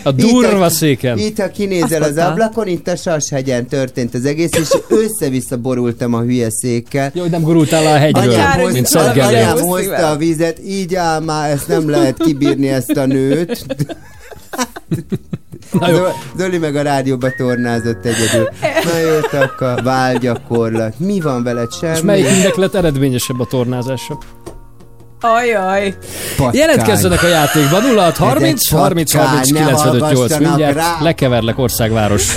A durva Itt, széken. Itt, ha kinézel az ablakon, itt a Sashegyen történt az egész, és össze-vissza borultam a hülye székkel. Jó, nem gurultál le a hegyről, mint Szent anyám, hozta a vizet, így áll már, ezt nem lehet kibírni ezt a nőt. Zoli- meg a rádióba tornázott egyedül. Na jó, taka, válgyakorlat. Mi van veled? Semmi. És melyikünknek lett eredményesebb a tornázása? Ajaj. Patkány. Jelentkezzenek a játékban 06 30 Ez egy 30 30 patkány, ne 95 8 hallgassanak mindjárt rá. lekeverlek országváros.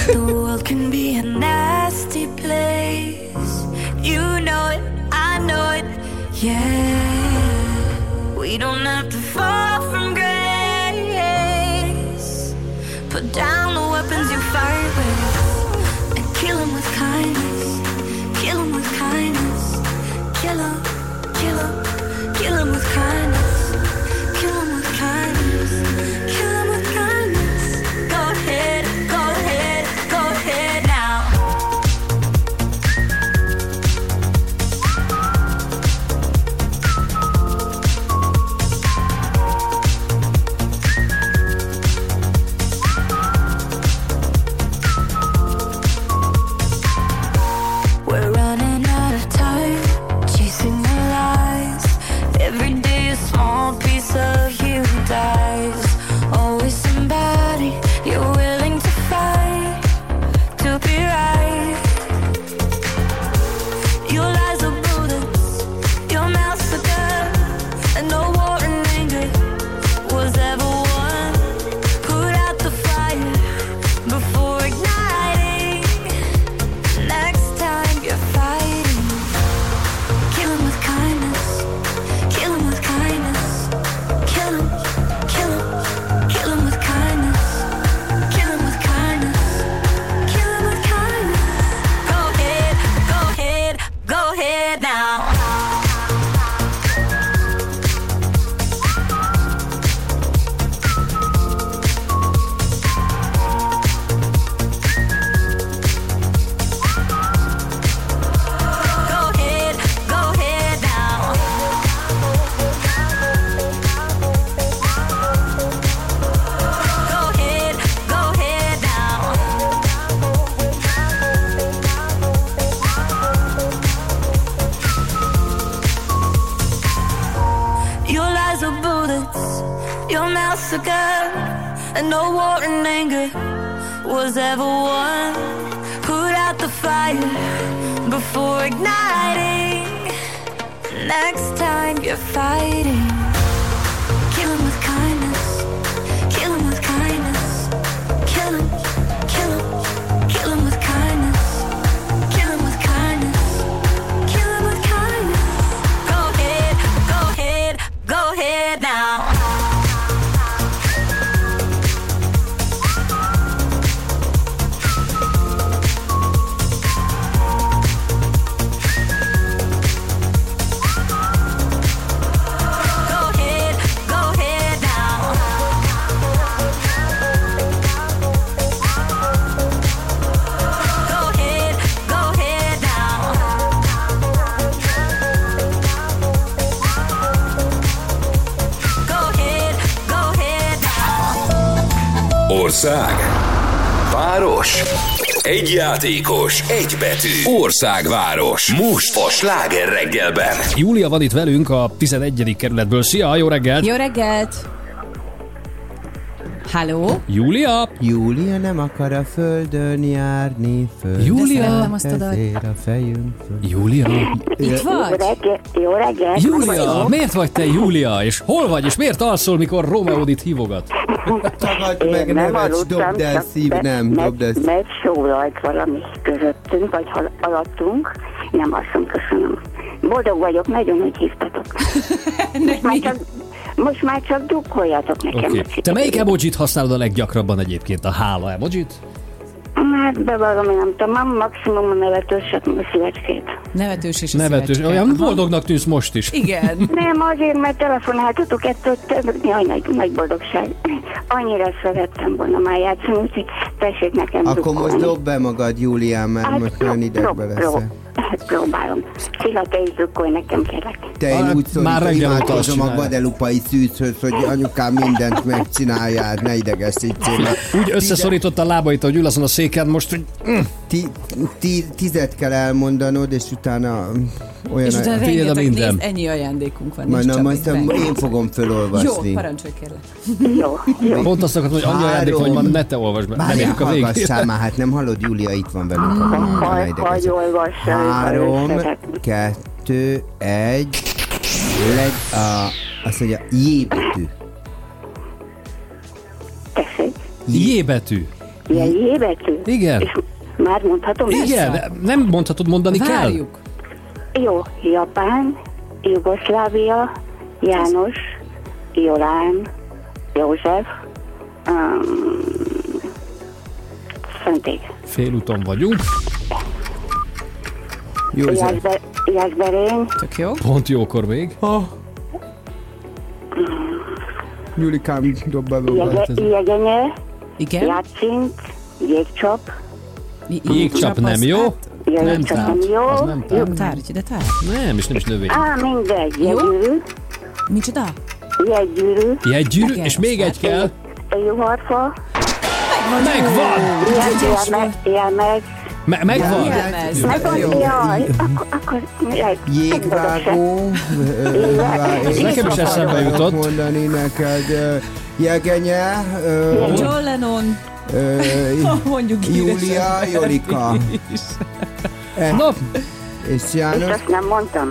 And no war in anger was ever won. Put out the fire before igniting. Next time you're fighting, kill with kindness. Kill with kindness. Kill 'em, kill with kindness. Kill with kindness. Kill with kindness. Go ahead, go ahead, go ahead now. Egy játékos, egy betű. Országváros. Most a sláger reggelben. Júlia van itt velünk a 11. kerületből. Szia, jó reggelt! Jó reggelt! Halló? Júlia? Júlia nem akar a földön járni, föld. Júlia? Ezért a fejünk föld. Júlia? Itt vagy? reggel, jó reggelt! Júlia, miért vagy te Júlia? És hol vagy? És miért alszol, mikor Rómeódit hívogat? Tagad meg nem nevet, aludtam, dobd el szív, nem, meg- dobd el szív. Megszólalt valami közöttünk, vagy hal- alattunk. Nem asszom, köszönöm. Boldog vagyok, nagyon, hogy hívtatok. Most már csak, most már csak drukkoljatok nekem. Hogy Te melyik emojit használod a leggyakrabban egyébként? A hála emojit? Hát bevallom, én nem tudom, maximum a nevetőset, a szívecskét. Nevetős és a Nevetős. szívecske. Olyan Aha. boldognak tűnsz most is. Igen. Nem, azért, mert telefonáltatok ettől, több- jaj, nagy, nagy boldogság. Annyira szerettem volna már játszani, úgyhogy tessék nekem Akkor drukkolni. most dob be magad, Júlián, mert Hát, most nagyon pró- idegbe pró- veszel. Hát próbálom. Csilla, te is drukkolj nekem, kérlek. Te én úgy szól, már hogy reggel imádkozom a guadelupai szűzhöz, hogy anyukám mindent megcsináljál, ne idegesítsél. Úgy összeszorította a lábait, hogy ül azon a széken most, hogy Ti, ti, tizet kell elmondanod, és utána olyan... És utána Tiéd a minden. nézd, ennyi ajándékunk van. Majd, na, majd én fogom felolvasni. Jó, parancsolj kérlek. Jó, jó. pont azt akartam, hogy annyi ajándék, hogy ma ne te olvasd be. Nem érjük a hallgassál már, hát nem hallod, Júlia itt van velünk. már idegesíts. hagy olvassa, Három, kettő, egy, leg, a, azt mondja, J betű. Tessék, J betű. ilyen J betű? Igen. És már mondhatom? Igen, de nem mondhatod, mondani kell. Jó, Japán, Jugoszlávia, János, Jolán, József, um, Szenték. Félúton vagyunk. József. Jászbe, Jászberény, Tök jó. Pont jókor még. Ah. Julikám dobba be Jege, Jegenye, Igen. Játszint, Jégcsap, Jégcsap nem jó. Nem Jégcsap nem tárgy. jó, Az nem tárgy. Tárgy, de tárgy. Nem, és nem is növény. Á, mindegy, jegygyűrű, Micsoda? jegygyűrű, Jegygyűrű, és még egy kell. juharfa, Megvan! jelmez, jelmez, Me- megvan! Megvan, Jó. jaj, akkor, akkor jaj, Jégvágó. nekem is eszembe jutott. mondani neked. Jegenye. John Lennon. Ö, Mondjuk Júlia, Jolika. E, Na, És És János. azt nem mondtam.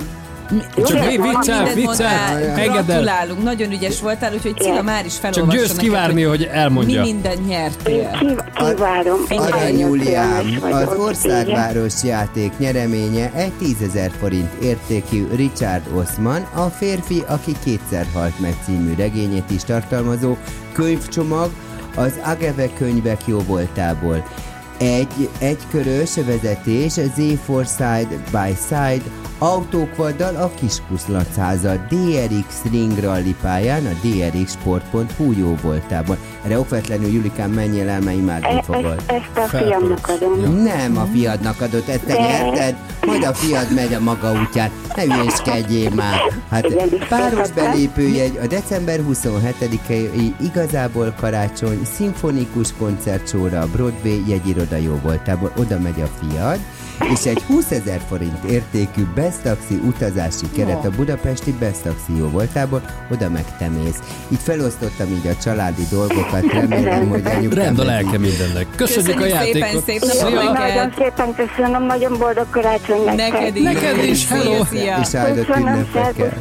csak Jó, mi mondom, viccel, viccel. Engedd el. Gratulálunk, nagyon ügyes voltál, úgyhogy Cilla már is Csak felolvassa győzd neked, kivárni, hogy Mi elmondja. mindent nyertél. Kív- kívárom. Én Arany Júliám, az országváros játék nyereménye egy 10.000 forint értékű Richard Osman, a férfi, aki kétszer halt meg című regényét is tartalmazó könyvcsomag az Ageve könyvek jó voltából. Egy egykörös vezetés Z4 Side by Side autókvaddal a Kiskuszlacháza DRX Ring Rally pályán a drxsport.hu jó voltában. Erre okvetlenül Julikán menjél el, mert imádni E- fogod. Ezt, ezt a fiamnak adom. Nem a fiadnak adott, ezt te De- nyerted, majd a fiad megy a maga útján. Ne hülyéskedjél már. Hát páros belépőjegy a december 27-i igazából karácsony szimfonikus koncertsóra a Broadway jegyiroda jó voltából. Oda megy a fiad, és egy 20 ezer forint értékű Best Taxi utazási keret a budapesti Best Taxi jó voltából, oda meg te mész. Itt felosztottam így a családi dolgokat, remélem, hogy anyukám... Rend a meg- lelke mindennek. Köszönjük a Köszönjük szépen, játékot. szép napot neked. Nagyon szépen köszönöm, nagyon boldog karácsony nektek. Neked is. Neked is, hello. Szia, És áldott ünnepekkel.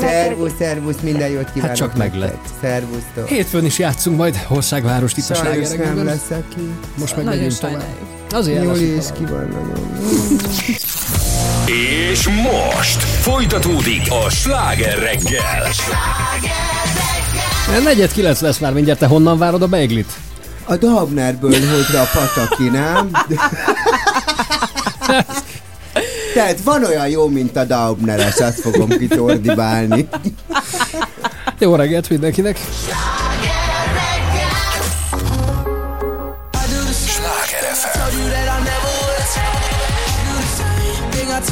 Szervusz, szervusz, minden jót kívánok. Hát csak nektek. meglett. Szervusztok. Hétfőn is játszunk majd Országvárost itt a Sajnos slágerekben. nem leszek ki. Most meg Nagyon megyünk tovább. Azért Jól tovább. ki van nagyon. És most folytatódik a sláger reggel. Negyed kilenc lesz már mindjárt, te honnan várod a beiglit? A Dabnerből, hogy a pataki, nem? Tehát van olyan jó, mint a Daubneres, azt fogom kitordibálni. Jó reggelt mindenkinek!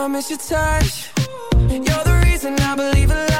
I miss your touch. You're the reason I believe in love.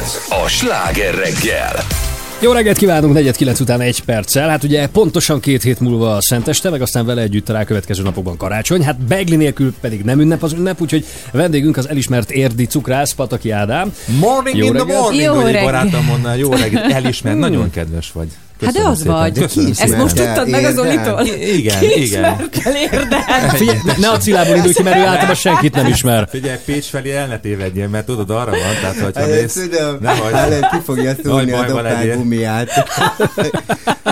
Ez a sláger reggel. Jó reggelt kívánunk, 49 után egy perccel. Hát ugye pontosan két hét múlva a Szenteste, meg aztán vele együtt a rákövetkező napokban karácsony. Hát Begli nélkül pedig nem ünnep az ünnep, úgyhogy vendégünk az elismert érdi cukrász Pataki Ádám. Morning Jó in the reggelt. morning, Jó reggelt. barátom mondna, jó reggelt, elismer, nagyon kedves vagy. Hát de az szépen. vagy. Köszönöm Ezt most tudtad meg az. Olitól? Igen, igen. Kell érdem. Figyelj, ne- a Cilából indulj ki, mert ő általában senkit nem ismer. Figyelj, Pécs felé el ne tévedjél, mert tudod, arra van, tehát hogyha Hát, mész... tudom, Ne vagy. hát, ki fogja szólni a legyél. dobálgumiát.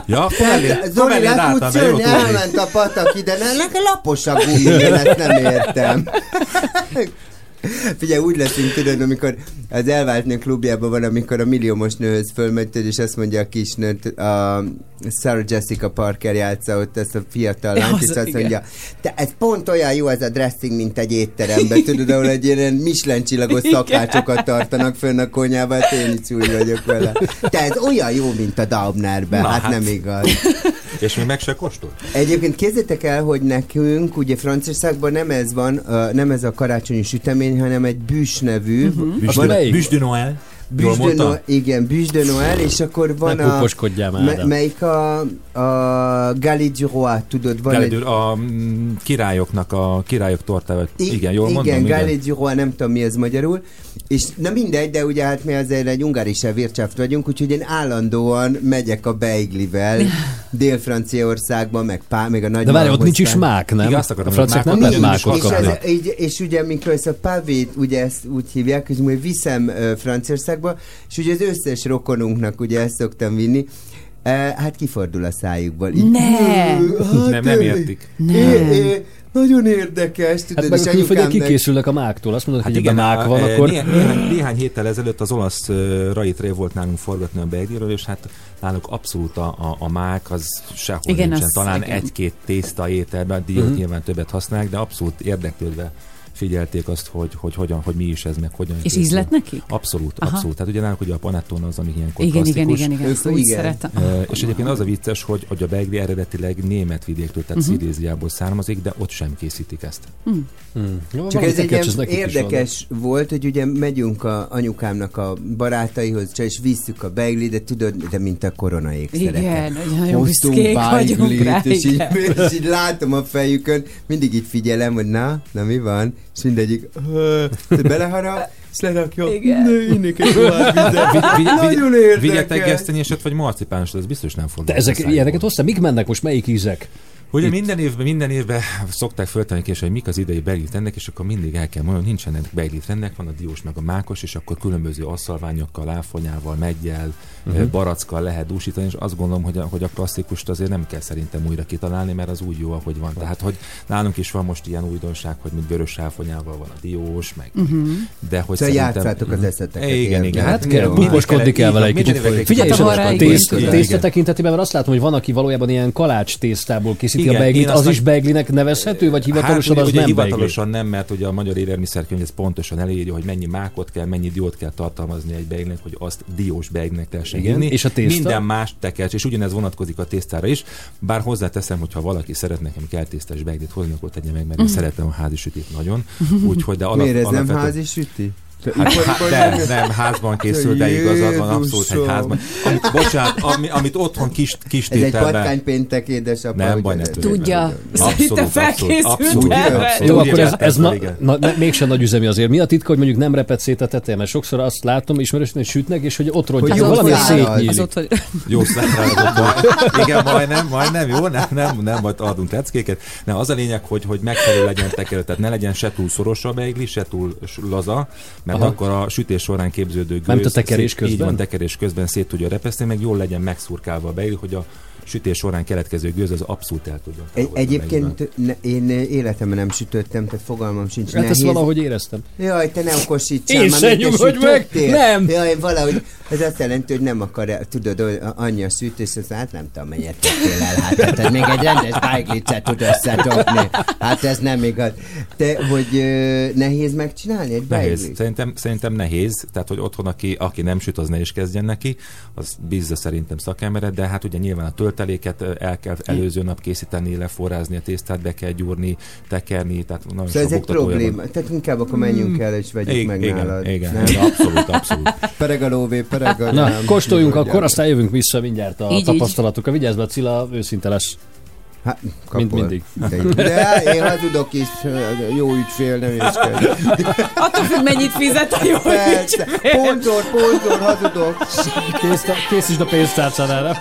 Ja, akkor elé, akkor Zoli, elé le álltam, tudsz mert jó jönni, tudni. elment a patak ide, ne, nekem lapos a gumi, én ezt nem értem. Figyelj, úgy leszünk, tudod, amikor az elvált nő klubjában van, amikor a milliómos nőhöz fölmegy, és azt mondja a kisnőt, a Sarah Jessica Parker játsza ott ezt a fiatal lányt, Az, és azt igen. mondja, te ez pont olyan jó ez a dressing, mint egy étteremben, tudod, ahol egy ilyen Michelin csillagos szakácsokat tartanak fönn a konyhában, hát én is úgy vagyok vele. Te ez olyan jó, mint a Daubnerben, hát, hát. nem igaz. És még meg se kóstol? Egyébként képzeljétek el, hogy nekünk ugye Franciaországban nem ez van, nem ez a karácsonyi sütemény, hanem egy bûche nevű. Uh-huh. Azt melyik? Bûche de Noël. Mondtam? Noël, igen, de Noël, és akkor van Ne a... már, melyik a, a Gali du Roi, tudod, van Galedül, a mm, királyoknak a királyok tortával. I- Igen, jól igen, mondom? Gali du Roi, nem tudom mi ez magyarul. És na mindegy, de ugye hát mi azért egy ungári sevércsáft vagyunk, úgyhogy én állandóan megyek a beiglivel Dél-Franciaországban, meg, pá, meg a nagy De várj, ott nincs is mák, nem? Igen, azt akartam, a franciák nem lehet mákot is, és, kapni. ez, így, és ugye amikor ezt a pavét, ugye ezt úgy hívják, hogy viszem uh, Franciaországba, és ugye az összes rokonunknak ugye ezt szoktam vinni, uh, hát kifordul a szájukból. Így, Ne! hát, Nem, nem értik. ö, ö, nagyon érdekes, tudod, Hát meg a külföldiek anyukámnak- kikészülnek a máktól. Azt mondod, Hát hogy igen, igen, mák a- van, e, akkor... Néhány, néhány, néhány héttel ezelőtt az olasz uh, Rait Ray volt nálunk forgatni a Begliről, és hát náluk abszolút a, a, a mák az sehol Igen, nincsen. az- Talán igen. egy-két tészta ételben, Mhm. uh-huh. nyilván többet használják, de abszolút érdeklődve figyelték azt, hogy, hogy, hogyan, hogy mi is ez, meg hogyan És ízlet neki? Abszolút, Aha. abszolút. Tehát ugye nálunk ugye a panettone az, ami ilyenkor Igen, igen, igen, igen, Ők- ezt úgy igen. szeretem. E, és egyébként az a vicces, hogy, hogy a begli eredetileg német vidéktől, tehát Mhm. uh-huh. Sziléziából származik, de ott sem készítik ezt. Hmm. Jó, Csak ez egy érdekes volt, hogy ugye megyünk a anyukámnak a barátaihoz, és visszük a beigli, de tudod, de mint a korona ékszereket. Igen, nagyon büszkék vagyunk rá. és így, és így látom a fejükön, mindig így figyelem, hogy na, na mi van, és mindegyik beleharap, és lerakja, innék egy Nagyon érdekes. vigyetek gesztenyésed vagy marcipánsot, ez biztos nem fog. De ezek ilyeneket hoztál? Mik mennek most? Melyik ízek? Ugye Itt. minden évben, minden évben szokták föltenni és hogy mik az idei beiglit ennek, és akkor mindig el kell mondani, nincsenek beiglit ennek, van a diós meg a mákos, és akkor különböző asszalványokkal, áfonyával, meggyel, Mhm. uh-huh. barackkal lehet dúsítani, és azt gondolom, hogy a, hogy a klasszikust azért nem kell szerintem újra kitalálni, mert az úgy jó, ahogy van. Tehát, hogy nálunk is van most ilyen újdonság, hogy mint vörös áfonyával van a diós, meg, Mhm. de hogy Szóval szerintem... játszátok az eszeteket. Igen, igen. Hát kell, puposkodni kell vele egy kicsit. Figyelj, a tészta, tekintetében, mert azt látom, hogy van, aki valójában ilyen kalács tésztából készíti Igen, a beiglit, az is beiglinek nevezhető, vagy hivatalosan hát, az ugye, nem beigli? hivatalosan nem, mert ugye a magyar élelmiszerkönyv ez pontosan elírja, hogy mennyi mákot kell, mennyi diót kell tartalmazni egy beignek, hogy azt diós beignek teljesen Igen, írni. és a tészta? Minden más tekercs, és ugyanez vonatkozik a tésztára is. Bár hozzáteszem, hogy ha valaki szeret nekem kell tésztás beiglit hozni, akkor tegye meg, mert én szeretem a házi sütit nagyon. Úgyhogy, de alap, Miért ez nem alapvetően- házi süti? Hát, nem, nem, házban készül, de igazad van, abszolút egy házban. Amit, bocsánat, ami, amit otthon kis, kis Ez egy patkánypéntek édesapa. Nem baj, ne. Tudja. Szerintem felkészült abszolút, erre. abszolút. Jó, akkor ez, ez na, na, ne- mégsem nagy üzemi azért. Mi a titka, hogy mondjuk nem repet szét a tetején? Mert sokszor azt látom ismerősen, hogy sütnek, és hogy ott rontják, Hogy hogy ott valami szétnyílik. Jó szállásodban. Igen, majdnem, majdnem, jó, nem, nem, nem, majd adunk leckéket. Nem, az a lényeg, hogy, hogy megfelelő legyen tekerő, tehát ne legyen se túl szoros a beigli, se túl laza, mert Aha. akkor a sütés során képződő gőz... Mármint a tekerés szét- Így közben? van, tekerés közben szét tudja repeszteni, meg jól legyen megszurkálva a hogy a sütés során keletkező gőz az abszolút el tudjon Egy, távolodni a beigliben. egyébként ne, én életemben nem sütöttem, tehát fogalmam sincs. Hát ezt nehéz. valahogy éreztem. Jaj, te ne okosítsál, Én se nyugodj meg! Nem! Jaj, valahogy, ez azt jelenti, hogy nem akar, tudod, annyi a sütés, az hát nem tudom, mennyit tettél el, hát, hát ez még egy rendes bájglicet tud összedobni. Hát ez nem igaz. Te, hogy nehéz megcsinálni egy Nehéz. Szerintem, szerintem nehéz. Tehát, hogy otthon, aki, aki nem süt, az ne is kezdjen neki. Az bízza szerintem szakemberet, de hát ugye nyilván a tölteléket ö, el kell előző nap készíteni, leforrázni a tésztát, be kell gyúrni, tekerni, tehát nagyon Szóval sok ezek oktatója van. probléma. Tehát inkább akkor menjünk el, és vegyük Igen, meg igen, nálad. igen, Nem? igen, abszolút, abszolút. Pereg a lóvé, pereg a Na, nem. kóstoljunk akkor, aztán jövünk vissza mindjárt a Így, tapasztalatokkal. Vigyázz be, Cilla, őszinte lesz. Hát, Mint mindig. De, én hazudok is, jó ügyfél, nem észkedj. Attól függ, mennyit fizet a jó Persze, ponzor, ponzor, hazudok. Kész, készítsd a pénztárcánára.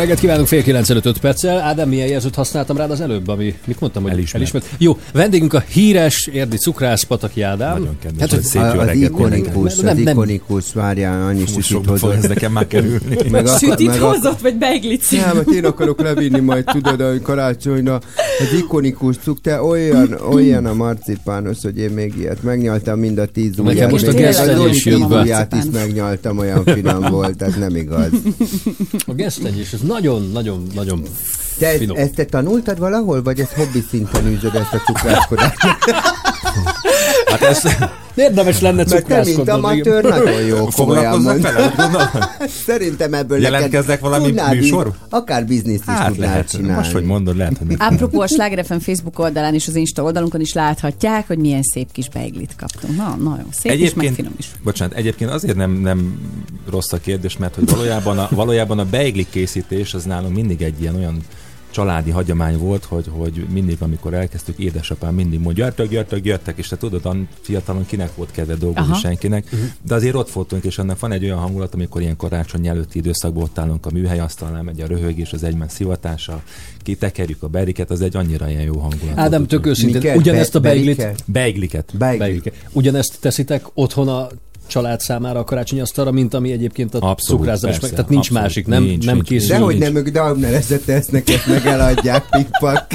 Reggelt kívánunk, fél 95 perccel. Ádám, milyen jelzőt használtam rád az előbb, ami, mit mondtam, hogy Elismert. elismert. Jó, vendégünk a híres érdi cukrász Pataki Ádám. Nagyon kedves, Hát, hogy szép jó A- Az reggelt ikonikus, Nem, az nem. ikonikus, várjál, annyi sütit Sokba fog ez hozott. nekem már kerülni. Meg akar- Sütit meg hozott, vagy beiglit Nem, hát én akarok levinni majd, tudod, hogy karácsonyra az ikonikus cuk, te olyan, olyan a marcipános, hogy én még ilyet megnyaltam mind a tíz Nekem ujját. most a gesztenyés ujját is megnyaltam, olyan finom volt, ez nem igaz. A gesztenyés, ez nagyon, nagyon, nagyon Te ezt, finom. ezt te tanultad valahol, vagy ezt hobbi szinten űzöd ezt a cukráskodást? Hát ez Érdemes lenne Mert te, mint cukrászkodnod. amatőr, nagyon jó, komolyan foglalkoznak vele, gondolom. Szerintem ebből Jelentkeznek valami műsor? Akár bizniszt is Hát tudnál lehet, csinálni. most, hogy mondod, lehet, hogy Apropó a Sláger FM Facebook oldalán és az Insta oldalunkon is láthatják, hogy milyen szép kis beiglit kaptunk. Na, nagyon szép is, meg finom is. bocsánat, egyébként azért nem, nem rossz a kérdés, mert hogy valójában a, valójában a beigli készítés az nálunk mindig egy ilyen olyan családi hagyomány volt, hogy, hogy mindig, amikor elkezdtük, édesapám mindig mondja, gyertek, gyertek, gyertek, és te tudod, an- fiatalon kinek volt kedve dolgozni Aha. senkinek, de azért ott voltunk, és annak van egy olyan hangulat, amikor ilyen karácsony előtti időszakban ott állunk a műhelyasztalnál, megy a röhögés, az egymás szivatása, kitekerjük a beriket, az egy annyira ilyen jó hangulat. Ádám, tök őszintén, ugyanezt a Be- beiglit? Beigliket. Beigli. ugyanezt teszitek otthon a család számára a karácsonyi asztalra, mint ami egyébként a Abszolút, cukrászás meg. persze, Tehát nincs abszolút. másik, nem, Nincs, nem nincs. készül. Dehogy nem, ők Daubner tesznek, ezt meg eladják, pikpak.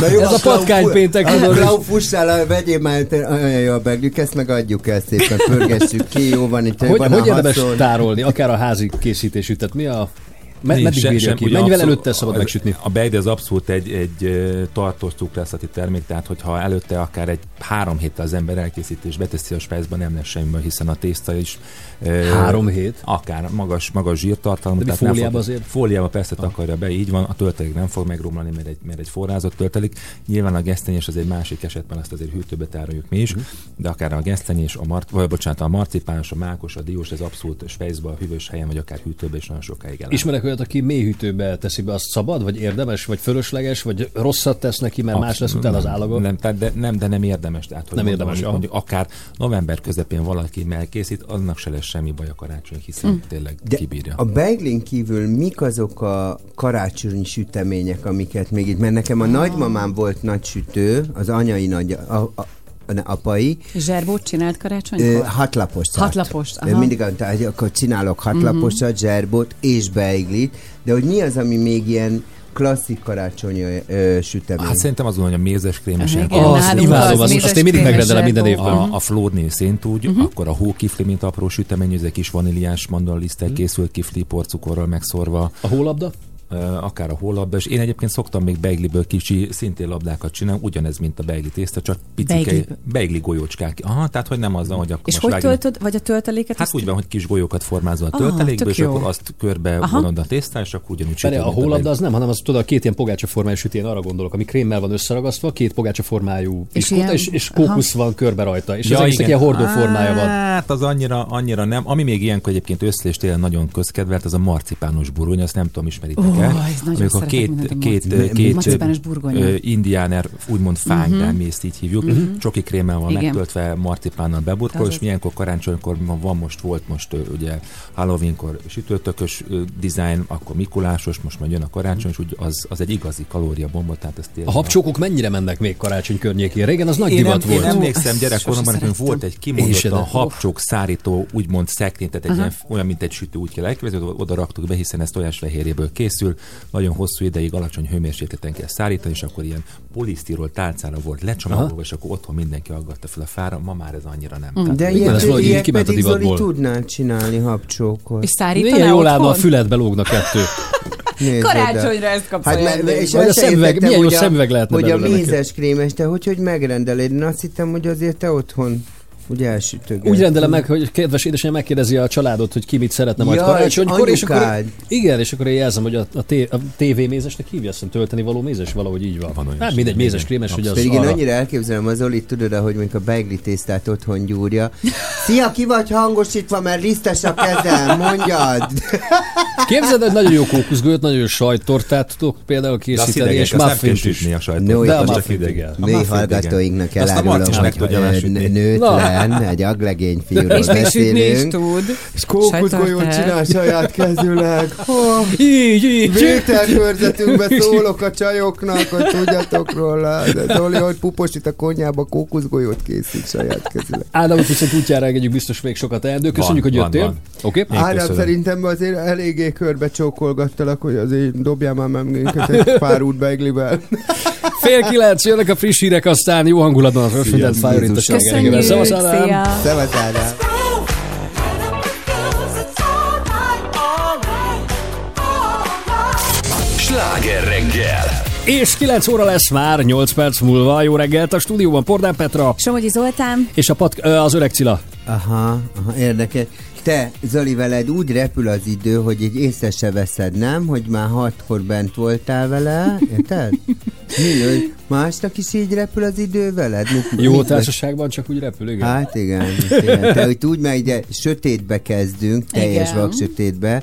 Na jó, Ez a patkánypéntek, tudod. tudod, Klau, fussál, el, vegyél már, olyan jó a beglük, ezt meg adjuk el szépen, pörgessük ki, jó van itt. Hogy, van hogy a érdemes tárolni, akár a házi készítésű, tehát mi a... Me, Nincs meddig bírja sem- ki? Mennyivel abszolút- előtte szabad megsütni? A beigli az abszolút egy, egy tartós cukrászati termék, tehát hogyha előtte akár egy három héttel az ember elkészíti és beteszi a spájzba, nem lesz semmi, hiszen a tészta is Három hét? Akár magas, magas zsírtartalmú. De nem fóliába fog- azért? Fóliába persze takarja be, így van, a töltelék nem fog megromlani, mert egy, mert egy forrázott töltelék. Nyilván a gesztenyés az egy másik esetben, azt azért hűtőbe tároljuk mi is, de akár a gesztenyés, a mart, vagy bocsánat, a marcipáns, a mákos, a diós, ez abszolút spejzba, a hűvös helyen, vagy akár hűtőbe is nagyon sokáig el. Ismerek olyat, aki mélyhűtőbe teszi be, azt szabad, vagy érdemes, vagy fölösleges, vagy rosszat tesz neki, mert más lesz utána az állaga? Nem, tehát de, nem, de nem érdemes. Tehát, hogy Nem mondom, érdemes, Mondjuk, aha. mondjuk akár november közepén valaki elkészít, annak se lesz semmi baj a karácsony, hiszen Hm. tényleg De kibírja. a beiglin kívül mik azok a karácsonyi sütemények, amiket még itt, mert nekem a nagymamám volt nagy sütő, az anyai nagy, a, a, apai, Zserbót csinált karácsonykor? Hatlapost, Ö, aha. Mindig mondta, hogy akkor csinálok hatlaposat, zserbot és beiglit, de hogy mi az, ami még ilyen klasszik karácsonyi ö, sütemény? Hát szerintem azon, hogy a mézes krémes Igen, ilyenkor- Az, imádom, az azt én mindig megrendelem minden évben. a, a flórnél szint úgy, Mhm. uh-huh. akkor a hókifli, mint apró sütemény, ez egy kis vaníliás mandalalisztel Mhm. uh-huh. készült kifli, porcukorral megszorva, A hólabda? Akár a hollabda, és én egyébként szoktam még beigliből kicsi, szintén labdákat csinálni, ugyanez, mint a beigli tészta, csak picike Beigli- beigli golyócskák. Aha, tehát hogy nem az, hogy akkor És most hogy vágjunk- töltöd, vagy a tölteléket? Hát úgy van, hogy kis golyókat formázol a töltelékből, és jó. akkor azt körbe Aha. vonod a tésztán, és akkor ugyanúgy sütöd, a beigli. az nem, hanem az tudod, a két ilyen pogácsa formájú süti, én arra gondolok, ami krémmel van összeragasztva, két pogácsa formájú És piskóta, ilyen- és, és aha. kókusz van körbe rajta, és Ja, az egésznek ilyen hordó formája van. Hát az annyira, annyira nem. Ami még ilyenkor egyébként össze és télen nagyon közkedvelt, az a marcipános burgonya, azt nem tudom, ismeritek Ez nagyon Amikor két, a két, két, ö, indiáner, úgymond fánydán, mi ezt így hívjuk, Mhm. csoki krémmel van Igen. megtöltve, marcipánnal beburkol, Az és milyenkor karácsonykor van most, volt most ugye Halloweenkor sütőtökös design, akkor Mikulásos, most majd jön a karácsony, és úgy az, az egy igazi kalóriabomba, tehát ez A habcsókok mennyire mennek még karácsony környékén? Régen az nagy én divat nem, volt. Én emlékszem gyerekkoromban, nekünk volt egy kimondottan de- habcsók szárító, úgymond szekrény, tehát egy ilyen, olyan, mint egy sütő, úgy kell elképzelni, oda raktuk be, hiszen ez tojásfehérjéből készül, nagyon hosszú ideig alacsony hőmérsékleten kell szárítani, és akkor ilyen polisztirol tálcára volt lecsomagolva, és akkor otthon mindenki aggatta fel a fára, ma már ez annyira nem. Tehát De ez ilyet, valahogy így ilyet pedig Zoli tudnál csinálni habcsókot. És szárítaná Milyen jól állna a füledbe lógna kettő. Nézd Karácsonyra ezt kapsz Hát, ajándékba. me- és Vagy a szemüveg- milyen jó hogy a- szemüveg lehetne Hogy a mézes krémes, te hogy, hogy megrendeled? Én azt hittem, hogy azért te otthon ugye elsütögetted. Úgy rendelem meg, hogy kedves édesanyám megkérdezi a családot, hogy ki mit szeretne majd Ja, karácsonykor, és és akkor, anyukád. igen, és akkor én jelzem, hogy a, a, té, a tévémézesnek hívja, azt tölteni való mézes, valahogy így van. Van olyan hát mindegy, mézes krémes, hogy az Pedig én arra. annyira elképzelem az Olit, tudod, hogy mondjuk a beigli tésztát otthon gyúrja. Szia, ki vagy hangosítva, mert lisztes a kezem, mondjad. Képzeld, hogy nagyon jó kókuszgőt, nagyon jó sajttortát tudok például készíteni, és muffint is. a sajtot. No, De a muffint, igen. Muffint, hallgatóinknak elárulom, hogy meg tudja nőtlen, egy aglegény fiúról És még sütni is beszélünk. tud. És kókuszgolyót csinál saját kezűleg. Oh, Így, így. Vételkörzetünkben szólok a csajoknak, hogy tudjatok róla. De Zoli, hogy puposít a konyhába, kókuszgolyót készít saját kezűleg. Ádámot viszont útjára engedjük biztos még sokat teendő. Köszönjük, Van, hogy van, jöttél. van. Oké? Én Ádám, köszönöm. szerintem azért eléggé körbe csókolgattalak, hogy azért dobjál már meg minket egy pár út beiglivel. Fél kilenc, jönnek a friss hírek, aztán jó hangulatban Fire a Jézusom. Sláger Köszönjük, Ádám. szia! Szevasz, Ádám. Sláger reggel! És 9 óra lesz már, 8 perc múlva. Jó reggelt a stúdióban Pordán Petra Somogyi Zoltán, és a pat, az öreg Cilla. Aha, aha, érdekes. Te, Zoli, veled úgy repül az idő, hogy így észre se veszed, nem? Hogy már hatkor bent voltál vele, érted? Mi, másnak is így repül az idő veled? Mit, Jó mit- társaságban csak úgy repül, igen. Hát igen, igen. Te, hogy úgy, mert ugye sötétbe kezdünk, teljes Igen. vak sötétbe,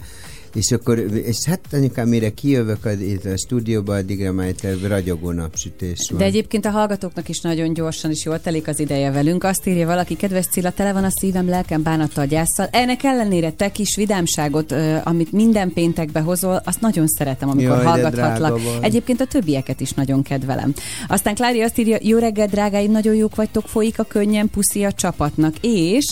és akkor, és hát anyukám, mire kijövök a, a stúdióba, addigra már itt ragyogó napsütés van. De egyébként a hallgatóknak is nagyon gyorsan is jól telik az ideje velünk. Azt írja valaki, kedves Cilla, tele van a szívem, lelkem, bánattal, gyászsal. Ennek ellenére te kis vidámságot, amit minden péntekbe hozol, azt nagyon szeretem, amikor Jaj, hallgathatlak. Egyébként a többieket is nagyon kedvelem. Aztán Klári azt írja, jó reggel, drágáim, nagyon jók vagytok, folyik a könnyen, puszi a csapatnak. És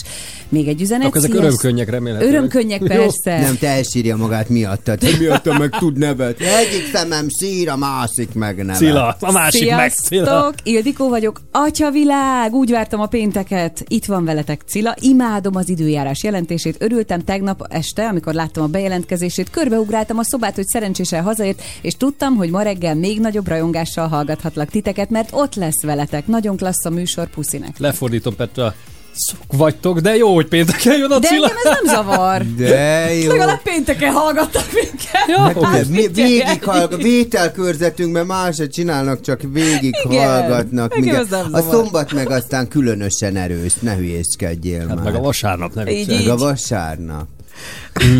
még egy üzenet. Akkor ezek Sziasz- örömkönnyek remélhetőleg. Örömkönnyek, Jó. persze. Nem, te elsírja magát miattad. Te miattam meg tud nevet. Egyik szemem sír, a másik meg nevet. Cilla, a másik meg Cilla. Sziasztok, Ildikó vagyok, Atyavilág, úgy vártam a pénteket, itt van veletek Cilla, imádom az időjárás jelentését, örültem tegnap este, amikor láttam a bejelentkezését, körbeugráltam a szobát, hogy szerencsésen hazaért, és tudtam, hogy ma reggel még nagyobb rajongással hallgathatlak titeket, mert ott lesz veletek, nagyon klassz a műsor, puszinek. Lefordítom, Petra. Szok vagytok, de jó, hogy pénteken jön a De Cilla. engem ez nem zavar. De jó. Legalább pénteken hallgattak minket. Ja, Hát, oké. mi, végig hallgat, vételkörzetünkben másod csinálnak, csak végig Igen. hallgatnak. Engem minket. nem A szombat meg aztán különösen erős, ne hülyéskedjél Hát már. meg a vasárnap nem Így. Meg a vasárnap.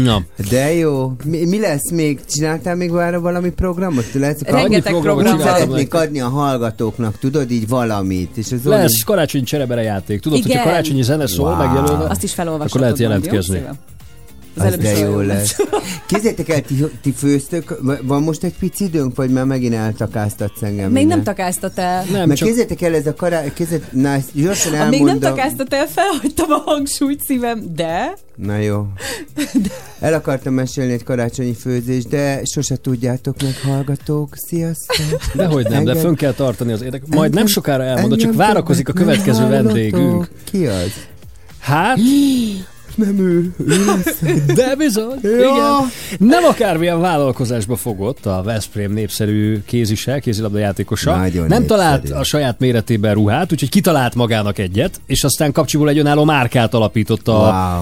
Na, De jó. Mi, mi lesz még? Csináltál még arra valami programot? Lehet, Rengeteg programot. Szeretnék adni a hallgatóknak, tudod, így valamit. És az lesz karácsonyi cserebere játék. Tudod, Igen. hogyha karácsonyi zene szól, Wow. megjelölve, Azt is felolvasod. akkor lehet jelentkezni. Az, Az előbb de jó lesz. Képzeljétek el, ti, ti főztök, van most egy pici időnk, vagy már megint eltakáztatsz engem? Még nem innen? takáztat el. Nem, Mert csak el, ez a kará... Képzeld... Na, ezt gyorsan elmondom. még nem takáztat el, felhagytam a hangsúlyt szívem, de... Na jó. El akartam mesélni egy karácsonyi főzést, de sose tudjátok meg, hallgatók. Sziasztok! Dehogy nem, de Engem- fönn kell tartani az érdek. Majd nem engem- sokára elmondod, csak várakozik a nem következő vendégünk. Ki az? Hát, Nem ő. ő lesz. de bizony, Ja. igen. Nem akármilyen vállalkozásba fogott a Veszprém népszerű kézise, kézilabda játékosa. Nagyon nem népszerű. talált a saját méretében ruhát, úgyhogy kitalált magának egyet, és aztán kapcsiból egy önálló márkát alapított a,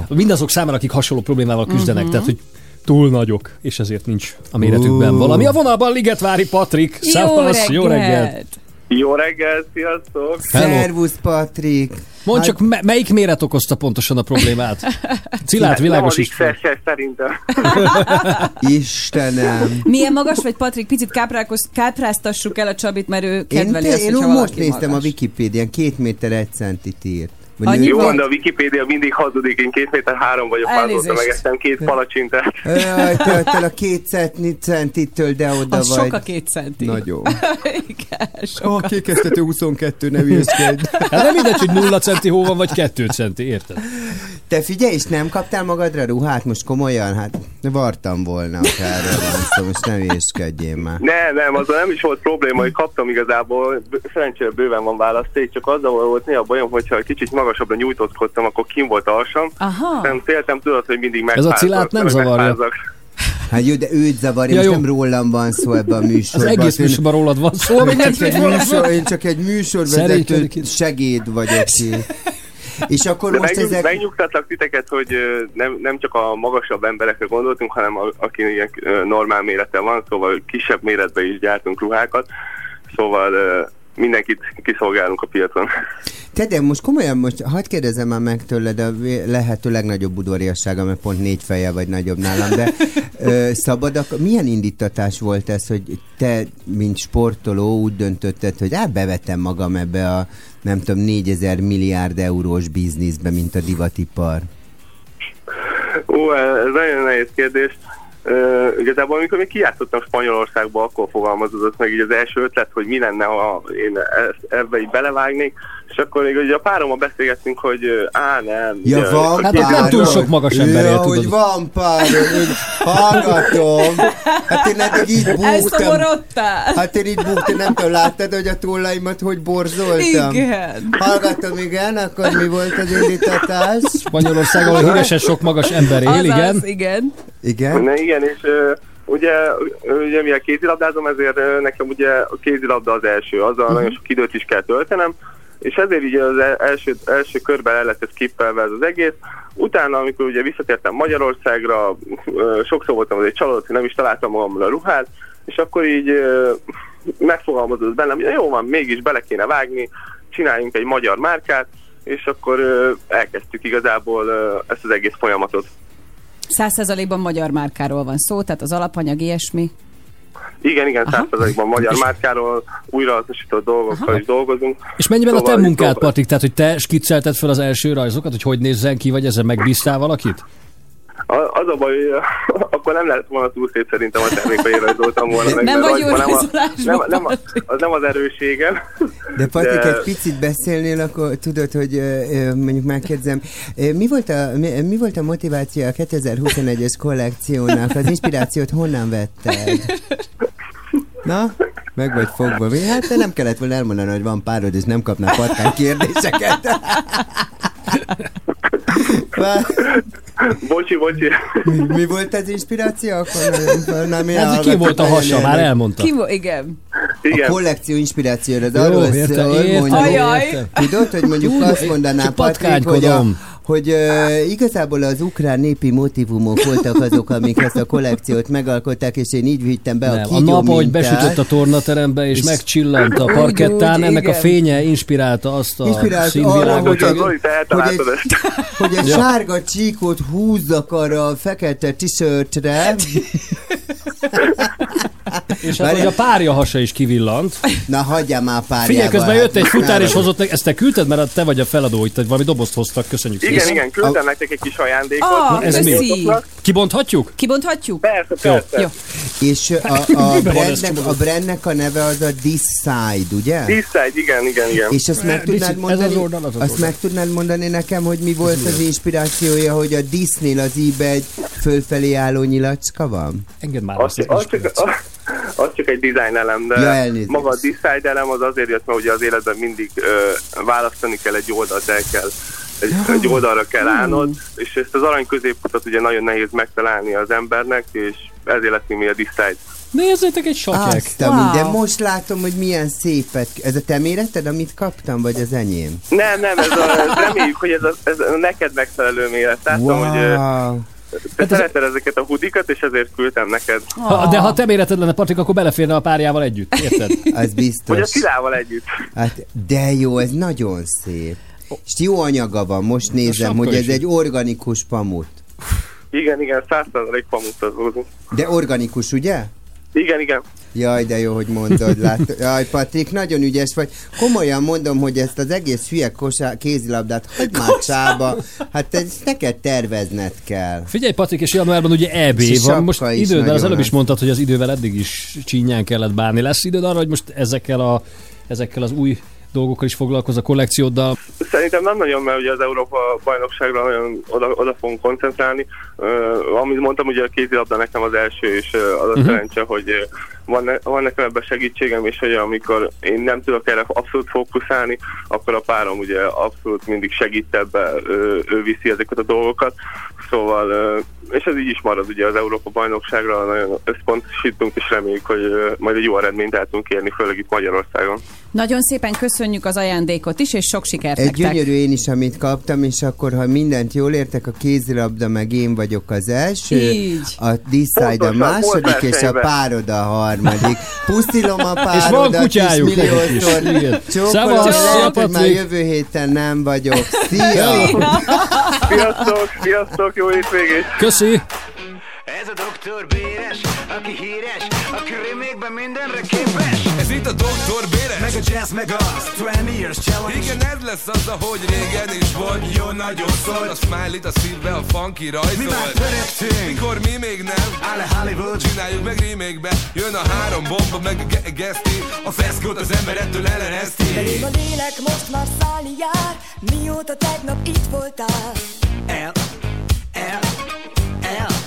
Wow. mindazok számára, akik hasonló problémával küzdenek. Uh-huh. Tehát, hogy túl nagyok, és ezért nincs a méretükben Ú. valami. A vonalban Ligetvári Patrik. Jó reggelt! jó reggelt! Jó reggel, sziasztok! Hello. Szervusz, Patrik! Mondd Hát- csak, me- melyik méret okozta pontosan a problémát? Cilát, Nem az világosíts fel. XS szerintem. Istenem! Milyen magas vagy, Patrik? Picit káprálkoz- kápráztassuk el a Csabit, mert ő Én, kedveli te, azt, én hogyha most valaki néztem magas. a Wikipédián, két méter egy centit írt. Vagy Jó, van? de a Wikipédia mindig hazudik, én két méter három vagyok, azóta megettem két palacsintát. Jaj, a két centi- centitől, de oda Az vagy. sok a két centi. Nagyon. Igen, sok. A kékeztető 22, ne hülyeskedj. Hát nem mindegy, hogy nulla centi hó van, vagy kettő centi, érted? Te figyelj, és nem kaptál magadra ruhát most komolyan? Hát vartam volna, erről van szó, most ne hülyeskedjél már. Nem, nem, azzal nem is volt probléma, hogy kaptam igazából, szerencsére bőven van választék, csak azzal volt néha bajom, hogyha egy kicsit magasabbra nyújtózkodtam, akkor kim volt alsam. Aha. Nem féltem, tudod, hogy mindig Ez a. Cilát nem meg zavarja. Hát jó, de őt zavarja, Ja, most nem rólam van szó ebben a Az műsorban. egész Én- műsorban rólad van szó, Én nem csak egy műsor, én csak egy műsorvezető segéd vagyok ki. És akkor De most megnyug, ezek... megnyugtatlak titeket, hogy nem, nem csak a magasabb emberekre gondoltunk, hanem a, aki ilyen normál mérete van, szóval kisebb méretben is gyártunk ruhákat, szóval mindenkit kiszolgálunk a piacon. Te, de most komolyan, most hagyd kérdezem már meg tőled a lehető legnagyobb udvariassága, mert pont négy feje vagy nagyobb nálam, de ö, szabad, milyen indítatás volt ez, hogy te, mint sportoló úgy döntötted, hogy hát bevetem magam ebbe a nem tudom, 4000 milliárd eurós bizniszbe, mint a divatipar? Ó, ez nagyon nehéz kérdés. Uh, igazából, amikor még kijátszottam Spanyolországba, akkor fogalmazódott meg így az első ötlet, hogy mi lenne, ha én ebbe így belevágnék, és akkor még ugye a párommal beszélgettünk, hogy á, nem. Ja, ugye, van Hát ott nem túl sok magas emberél, ja, tudod. hogy van hogy hallgatom. Hát én eddig így búgtam. Elszomorodtál. Hát én így búgtam, nem tudom, láttad, hogy a tollaimat hogy borzoltam? Igen. Hallgatom, igen, akkor mi volt az indítatás? Spanyolország, ahol híresen sok magas ember él, igen. Azaz, igen. Igen? Ne, igen, és ö, ugye, ugye mivel kézilabdázom, ezért ö, nekem ugye a kézilabda az első, azzal uh-huh. nagyon sok időt is kell töltenem, és ezért így az el- első, első körben el lett kippelve ez az egész. Utána, amikor ugye visszatértem Magyarországra, sokszor voltam azért csalódott, hogy nem is találtam magammal a ruhát, és akkor így megfogalmazott bennem, hogy jó van, mégis bele kéne vágni, csináljunk egy magyar márkát, és akkor elkezdtük igazából ezt az egész folyamatot. Száz százalékban magyar márkáról van szó, tehát az alapanyag ilyesmi. Igen, igen, százszerzalékban magyar márkáról, újrahasznosított dolgokkal is dolgozunk. És mennyiben a te Szóval- munkád, szóval- Patrik? Tehát, hogy te skiccelted fel az első rajzokat, hogy hogy nézzen ki, vagy ezzel megbíztál valakit? Az a baj, hogy akkor nem lett volna túl szép szerintem a termék, ha én rajzoltam volna meg. Nem vagy jó nem, a- nem, nem, a- az nem az erőségem. De Patrik, De- egy picit beszélnél, akkor tudod, hogy mondjuk megkérdezem, ö, mi volt, a, mi, mi volt a motiváció a 2021-es kollekciónak? Az inspirációt honnan vetted? Na, meg vagy fogva. Mi? Hát te nem kellett volna elmondani, hogy van párod, és nem kapnál patkány kérdéseket. Vá- Bocsi, bocsi. mi, mi volt az inspiráció? Akkor nem, nem Hát, ki volt a hasa? Már elmondta. Ki vo- igen. Igen. A kollekció inspirációra, de Jó, arról szól, mondjuk. Tudod, hogy mondjuk Hú, azt mondaná Patrik, hogy, a. hogy uh, igazából az ukrán népi motivumok voltak azok, amik ezt a kollekciót megalkották, és én így vittem be a Nem, a kígyó nap, ahogy besütött a tornaterembe, és, És- megcsillant a parkettán, úgy, ennek a igen. fénye inspirálta azt a Inspirált arra, színvilágot. hogy, Hogy, hogy, ezt. hogy egy Ja. sárga csíkot húzzak arra a fekete t-shirtre. És hát, hogy a párja hasa is kivillant. Na, hagyjál már párjával. Figyelj, közben hát jött egy futár, és hozott nek, ezt te küldted, mert te vagy a feladó, hogy te valami dobozt hoztak, köszönjük Igen, szépen. igen, küldtem nektek egy kis ajándékot. Ah, ez mi? Kibonthatjuk? Kibonthatjuk? Persze, persze. Jó. És a, a, ez brandnek, a brandnek a neve az a This Side, ugye? Eastside, igen, igen, igen. És azt meg Dicsi, tudnád ez mondani, az oldal, az az azt meg tudnád mondani nekem, hogy mi volt az inspirációja, hogy a Disney az íbe egy fölfelé álló nyilacska van? Engedd már Az, azt. az, csak, az, az csak egy design elem, de Ja, elnézést. maga a design elem az azért jött, mert ugye az életben mindig ö, választani kell egy oldalt, el kell egy, egy oldalra kell állnod, és ezt az arany középutat ugye nagyon nehéz megtalálni az embernek, és ezért lett mi a design. Nézzétek egy a Wow. wow. de most látom, hogy milyen szépet. Ez a te méreted, amit kaptam, vagy az enyém? Nem, nem, ez a, reméljük, hogy ez a, ez a neked megfelelő méret. Látom, hogy te szereted ezeket a hudikat, és ezért küldtem neked. Ha, de ha te méreted lenne, Patrik, akkor beleférne a párjával együtt, érted? Az Vagy a biztos. Szilával együtt. Hát, de jó, ez nagyon szép. És jó anyaga van, most nézem, hogy ez is. egy organikus pamut. Igen, igen, 100% pamuttal dolgozunk. De organikus, ugye? Igen, igen. Jaj, de jó, hogy mondod. Lát... Jaj, Patrik, nagyon ügyes vagy. Komolyan mondom, hogy ezt az egész hülye kosá... kézilabdát hagyd már csába. Hát ezt neked tervezned kell. Figyelj, Patrik, és januárban ugye EB És van. Most időd, mert az előbb is mondtad, hogy az idővel eddig is csínyán kellett bánni. Lesz időd arra, hogy most ezekkel, a, ezekkel az új dolgokkal is foglalkoz a kollekcióddal? Szerintem nem nagyon, mert ugye az Európa bajnokságra nagyon oda, oda fogunk koncentrálni. Uh, amit mondtam, ugye a kézilabda nekem az első, és az a Mhm. szerencse, hogy van, ne, van nekem ebben segítségem, és hogy amikor én nem tudok erre abszolút fókuszálni, akkor a párom ugye abszolút mindig segít ebbe, ő, ő viszi ezeket a dolgokat. Szóval, és ez így is marad ugye az Európa bajnokságra, nagyon összpontosítunk, és reméljük, hogy majd egy jó eredményt el tudunk érni, főleg itt Magyarországon. Nagyon szépen köszönjük az ajándékot is, és sok sikert Egy nektek. gyönyörű én is, amit kaptam, és akkor, ha mindent jól értek, a kézilabda meg én vagyok az első, Így. a Decide a második, és a párod a harmadik. Pusztilom a párodat, És van kutyájuk. Csókolom, lehet, hogy már jövő héten nem vagyok. Szia! Sziasztok, sziasztok, jó hétvégét! Köszi! Ez a doktor Béres, aki híres, a krimékben mindenre képes. Ez itt a Doktor Béres Meg a jazz, meg a 20 years challenge. Igen, ez lesz az, ahogy régen is volt Jó nagyon szólt. A smiley a szívbe, a funky Mi már törektünk. Mikor mi még nem Áll a Hollywood. Csináljuk meg remake Jön a három bomba, meg a ge- geszti A feszkót az ember ettől ellenezti. Belém a lélek most már szállni jár Mióta tegnap itt voltál El, el, el,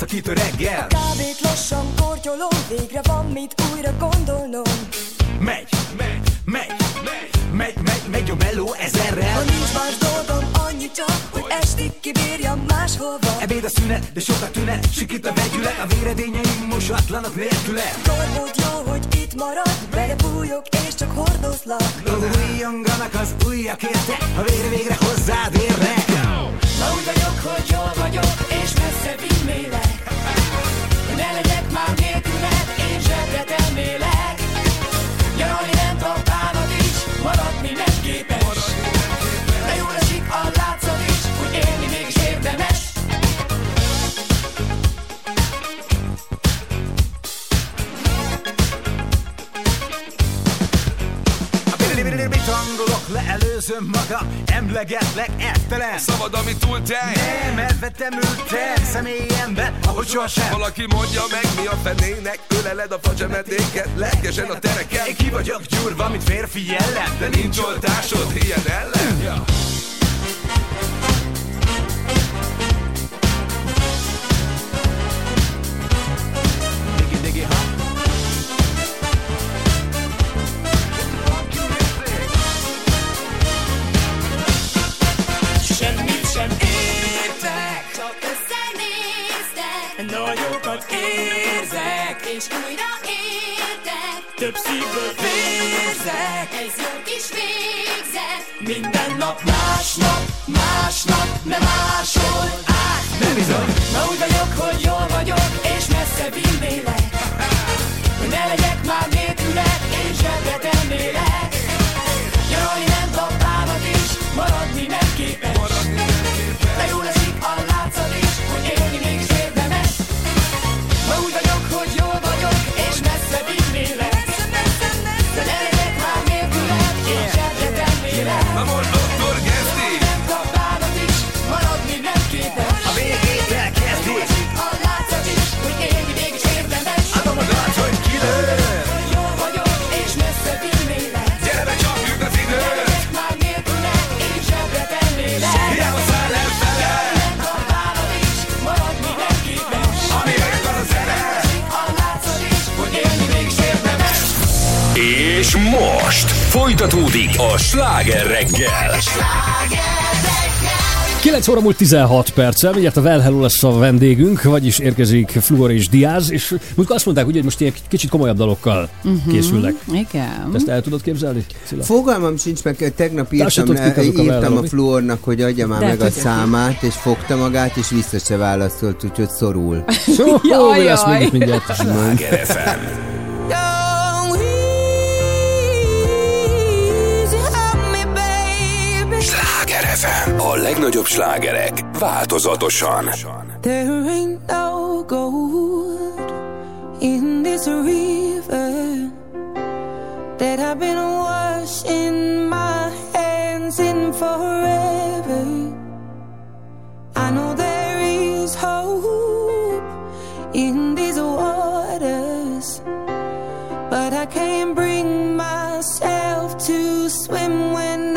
elszakít a reggel. Kávét lassan kortyolom Végre van mit újra gondolnom Megy, megy, megy, megy, megy, megy, megy a meló ezerrel. Ha nincs más dolgom annyi csak Hogy estig kibírjam máshova Ebéd a szünet, de sokat tünet, sikít a vegyület, a véredényeim mosatlanak nélküle. Tormód jó, hogy itt marad Belebújok és csak hordozlak Újonganak az ujjak érte, ha végre végre hozzád érnek. Ma úgy vagyok, hogy jól vagyok És messze vinnélek. Ne legyek már nélküled Én zsebre tennélek Füllegetlek esztelen Szabad, ami túl tej. Nem, elvettem ültem személyembe, ahogy sohasem Valaki mondja meg, mi a fenének Öleled a facsemetéket, lelkesen a tereken. Én ki vagyok gyúrva, mint férfi jellem De nincs oltásod, ilyen ellen. Ja. Érzek. És újra értek. Több szívből vérzek. Ez jó kis végzet, Minden nap másnap, másnap, nem máshol át Nem bizony. Ma úgy vagyok, hogy jól vagyok És messze vinnélek Hogy ne legyek már nélküled Én zsebre tennélek folytatódik a sláger reggel. 9 óra múlt 16 perccel, mindjárt a Well Hello lesz a vendégünk, vagyis érkezik Fluor és Diaz, és mondjuk azt mondták, ugye, hogy most ilyen kicsit komolyabb dalokkal uh-huh. készülnek. Igen. Te ezt el tudod képzelni, Cilla? Fogalmam sincs, meg tegnap írtam, azok a írtam a Velrobi? Fluornak, hogy adja már De meg a számát, és fogta magát, és vissza se válaszolt, úgyhogy szorul. Jó, Jaj, lesz jaj. még itt mindjárt? Legnagyobb slágerek változatosan. There ain't no gold in this river that I've been washing my hands in forever. I know there is hope in these waters, but I can't bring myself to swim when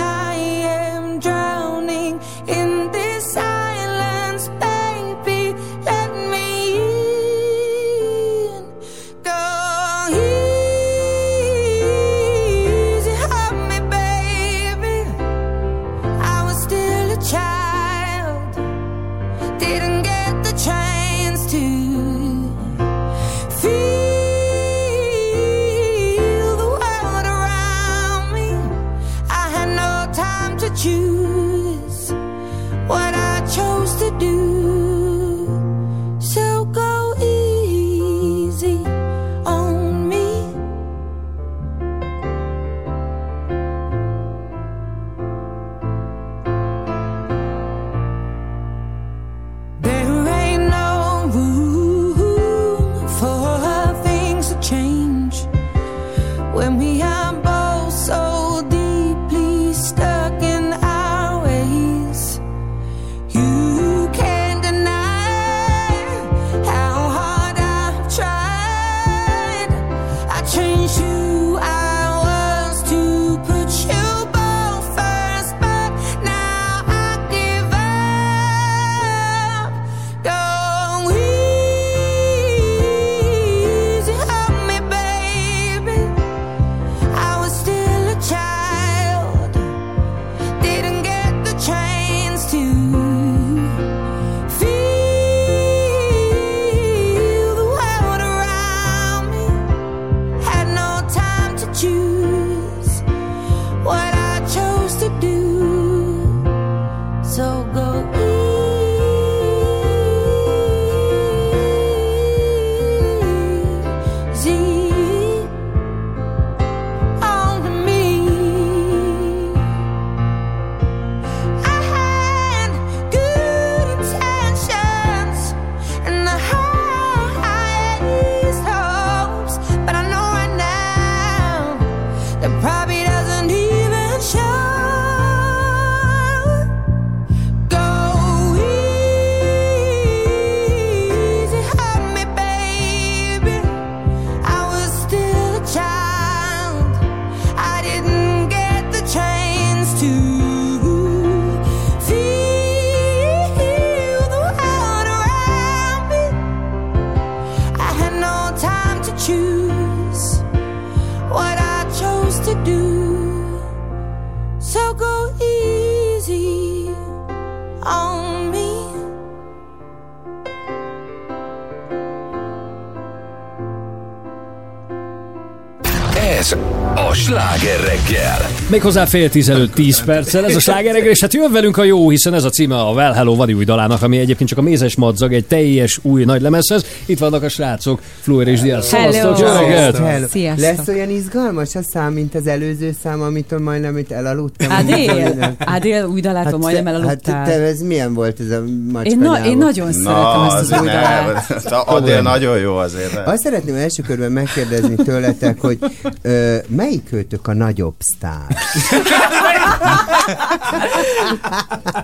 Méghozzá fél tíz előtt 10 perccel. Ez a sláger reggel, és hát jön velünk a jó, hiszen ez a címe a Well Hello Vadi új dalának, ami egyébként csak a mézes madzag egy teljes új nagy lemezhez. Itt vannak a srácok, Fluer és Diaz. Hello. Szevasztok, jó reggelt! Hello. Sziasztok. Lesz olyan izgalmas a szám, mint az előző szám, amitől majdnem itt elaludtam. Adél, Adél új dalától majdnem Hát elaludtál. te, ez milyen volt ez a macska Én, na, én nagyon szeretem ezt az új dalát. Adél nagyon jó azért. Azt szeretném első körben megkérdezni tőletek, hogy ö, melyik őtök a nagyobb sztár?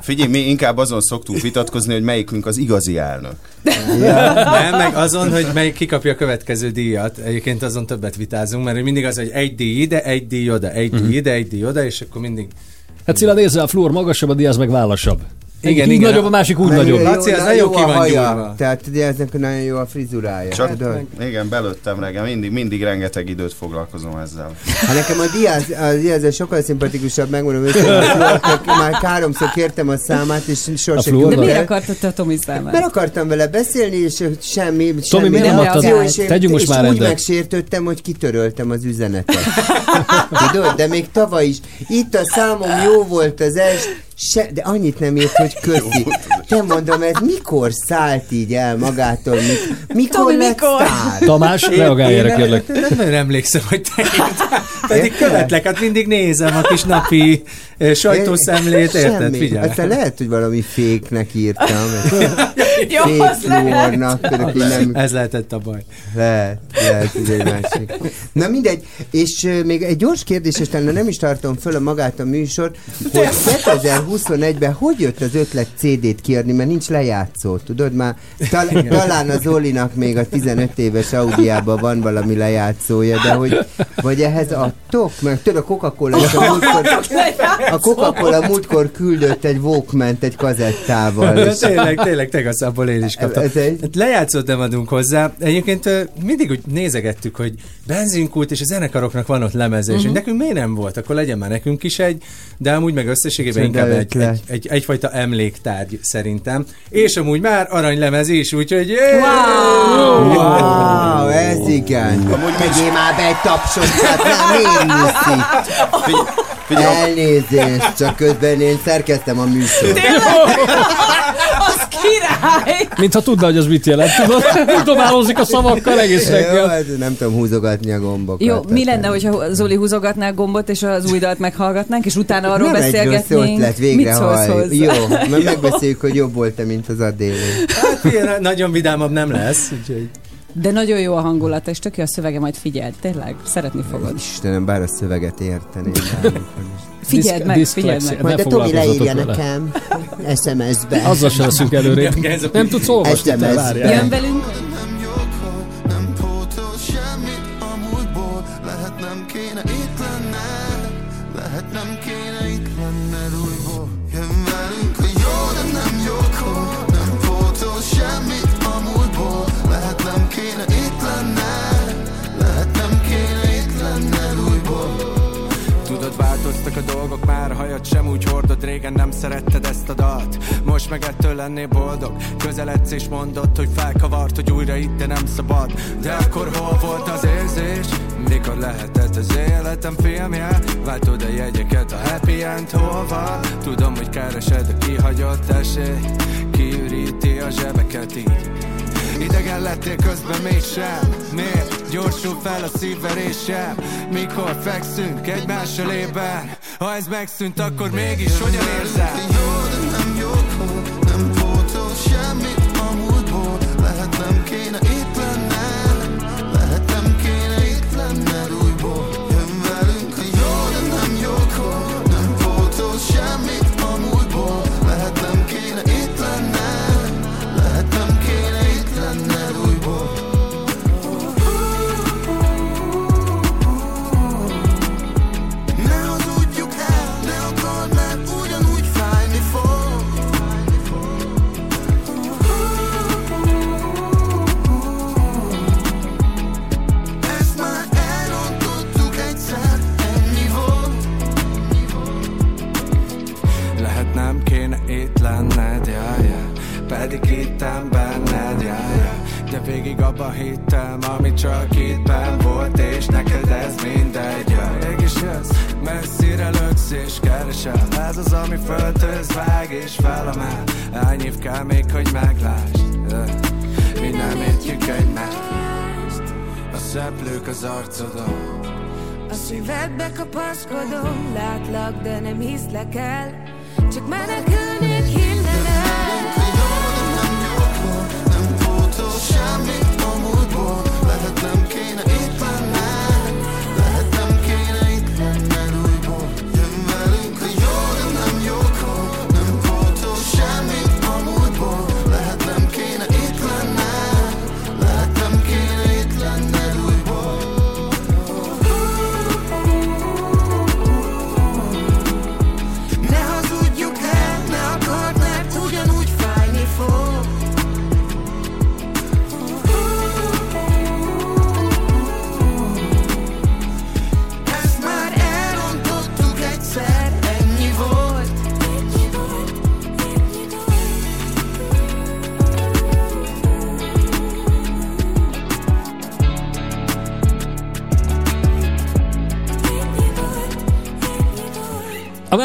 Figyelj, mi inkább azon szoktunk vitatkozni, hogy melyikünk az igazi elnök. Nem, meg azon, hogy melyik kikapja a következő díjat. Egyébként azon többet vitázunk, mert mindig az, hogy egy díj ide, egy díj oda, egy Mhm. díj ide, egy díj oda, és akkor mindig... Hát Cilla nézze, a Fluor magasabb, a Diaz meg vállasabb. Igen, igen. nagyobb, a másik úgy nagyobb. Laci, az nagyon jó ki van haja. gyúrva. Tehát ugye eznek nagyon jó a frizurája. Csak, tudod? igen, belőttem reggel, mindig, mindig rengeteg időt foglalkozom ezzel. Hát nekem a Diaz, a Diaz sokkal szimpatikusabb, megmondom őszintén, már háromszor kértem a számát, és sosem De miért akartad te a Tomi számát? Mert akartam vele beszélni, és semmi, Tomi, semmi miért nem adtad? Tegyünk most már úgy rendet. megsértődtem, hogy kitöröltem az üzenetet. Tudod, de még tavaly is. Itt a számom jó volt az est, se, de annyit nem ért, hogy köszi. Te mondom, ez mikor szállt így el magától? Mik, mikor Tomi, lett mikor? Tamás, reagálj erre, nem, kérlek. nem, nem emlékszem, hogy te Pedig Érted? követlek, hát mindig nézem a kis napi eh, sajtószemlét, érted? Semmi. Figyelj. Aztán lehet, hogy valami féknek írtam. Jó, Fék az lehet. fluornak, hogy nem Ez lehetett a baj. Lehet, lehet, hogy egy másik. Na mindegy, és uh, még egy gyors kérdés, és talán nem is tartom föl a magát a műsor, hogy 2021-ben hogy jött az ötlet CD-t kiadni, mert nincs lejátszó, tudod már? Tal- talán az Zolinak még a 15 éves Audiában van valami lejátszója, de hogy vagy ehhez adtok? Meg tudod, a Coca-Cola is a múltkor, a Coca-Cola múltkor küldött egy walkman egy kazettával. De És tényleg, tényleg, tegaszából én is kaptam. Egy- Hát lejátszót nem adunk hozzá. Egyébként mindig úgy nézegettük, hogy benzinkult és a zenekaroknak van ott lemeze, és hogy nekünk miért nem volt, akkor legyen már nekünk is egy, de amúgy meg összességében inkább egy, egy, egy, egyfajta emléktárgy szerintem. És amúgy már aranylemez is, úgyhogy Wow! Wow, ez igen. Tegyél már be egy tapsot, hát nem? Elnézést, csak közben én szerkeztem a műsort. király! Mintha tudna, hogy az mit jelent, tudod? Dobálózik a szavakkal egész reggel. hát nem tudom húzogatni a gombokat. Jó, mi lenne, hogyha Zoli húzogatná a gombot, és az új dalt meghallgatnánk, és utána arról nem egy rossz beszélgetnénk? ötlet, végre hall. Jó, mert megbeszéljük, hogy jobb volt-e, mint az Adélé. hát ilyen nagyon vidámabb nem lesz. Úgyhogy. De nagyon jó a hangulata, és tök jó a szövege, majd figyeld, tényleg, szeretni fogod. Istenem, bár a szöveget érteném. Figyeld Diszk- meg, diszlexia. figyeld meg. Majd a Tomi leírja vele. nekem SMS-be. Azzal sem leszünk előrébb. Nem tudsz olvasni, várjál. Jön velünk, változtak a dolgok, már hajat sem úgy hordod. Régen nem szeretted ezt a dalt. Most meg ettől lennél boldog. Közeledsz és mondod, hogy felkavart Hogy újra itt de nem szabad. De akkor hol volt az érzés? Mikor lehetett az életem filmje? Váltod a jegyeket a happy end hol van? Tudom, hogy keresed a kihagyott esélyt Kiüríti a zsebeket így. Idegen lettél közben mégsem. Miért gyorsul fel a szívverésem Mikor fekszünk egymás ölében Ha ez megszűnt, akkor mégis hogyan érzem? Jó, de nem jókor Nem pótol semmit a múltból Lehet nem kéne itt hittem benned, jaj, jaj. De végig abba hittem, ami csak itten volt És neked ez mindegy ja. Mégis jössz, messzire löksz és keresel Ez az, ami föltőz, vág és felemel Hány év kell még, hogy meglásd Ö, Mi nem értjük egymást A szeplők az arcodon A szívedbe kapaszkodom, látlak, de nem hiszlek el. Csak menekülnék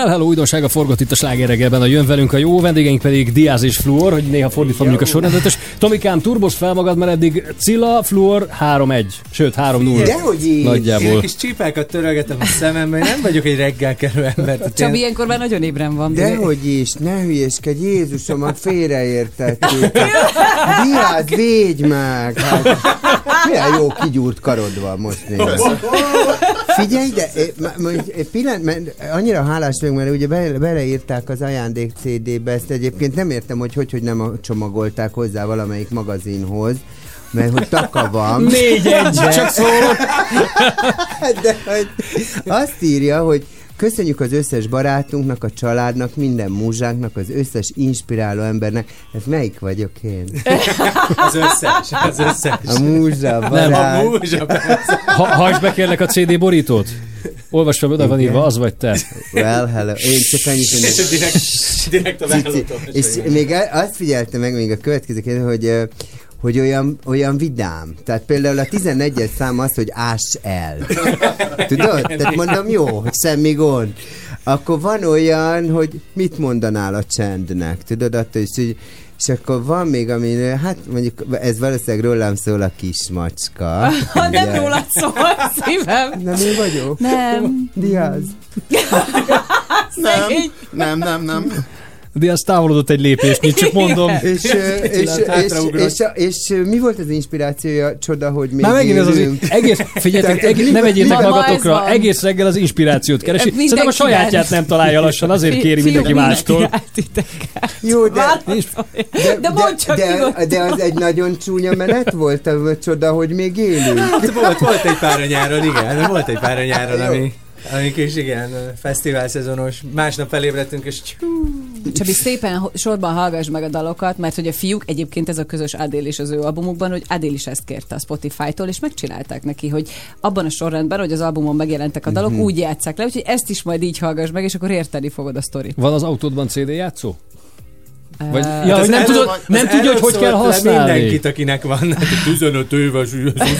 Well Hello újdonsága forgott itt a slágeregelben, a jön velünk a jó, vendégeink pedig Diaz és Fluor, hogy néha fordítva mondjuk a sorrendet. És Tomikám, turbos fel magad, mert eddig Cilla, Fluor 3-1, sőt 3-0. Dehogy így. Én Nagyjából. kis csípákat törölgetem a szemembe, én nem vagyok egy reggelkelő ember. tehát Csabi én- ilyenkor már nagyon ébren van. Dehogy is, ne hülyéskedj, Jézusom, a félreértették. Diáz, védj meg! Hát, milyen jó kigyúrt karod van most nézd. Figyelj, de eh, pillanat, mert annyira hálás vagyok, mert ugye bele, beleírták az ajándék CD-be, ezt egyébként nem értem, hogy hogy, hogy nem csomagolták hozzá valamelyik magazinhoz, mert hogy taka van. Négy-egy, De- csak szólok. De hogy azt írja, hogy Köszönjük az összes barátunknak, a családnak, minden múzsánknak, az összes inspiráló embernek. Ez melyik vagyok én? Az összes, az összes. A múzsa, a Nem, barát. a múzsa, Ha, hagyd be kérlek a CD borítót. Olvastam, oda van írva, az vagy te. Well, hello. Én csak annyit mondom. És direkt, direkt a vállótól. És még azt figyelte meg még a következő kérdés, hogy hogy olyan, olyan vidám. Tehát például a 11-es szám az, hogy áss el. Tudod? Tehát mondom, jó, hogy semmi gond. Akkor van olyan, hogy mit mondanál a csendnek. Tudod, attól is, hogy és akkor van még, ami, hát mondjuk ez valószínűleg rólam szól a kismacska. Ha nem Ugye? rólad szól, szívem. Nem én vagyok? Nem. Diaz. Szegény. Nem, nem, nem. De az távolodott egy lépést, nincs csak mondom. És, és, és, és, és, és, mi volt az inspirációja? Csoda, hogy még Már megint ez az egész, figyeljetek, egész, ne vegyétek magatokra, egész reggel az inspirációt keresi. Szerintem a sajátját nem találja lassan, azért kéri mindenki mástól. Jó, de, De, de de, az egy nagyon csúnya menet volt, a csoda, hogy még élünk. Hát volt, volt egy pár a nyáron, igen, volt egy pár a nyáron, ami, amik is igen, fesztivál szezonos. Másnap felébredtünk, és csú, Csabi, szépen sorban hallgass meg a dalokat, mert hogy a fiúk, egyébként ez a közös Adél is az ő albumukban, hogy Adél is ezt kérte a Spotify-tól, és megcsinálták neki, hogy abban a sorrendben, hogy az albumon megjelentek a dalok, Mhm. úgy játsszák le, úgyhogy ezt is majd így hallgass meg, és akkor érteni fogod a sztorit. Van az autódban CD játszó? Vagy, Eh, ja, Hát hogy nem tudod, az nem tudja, hogy hogy kell használni. Mindenkit, akinek van hát 15 éves.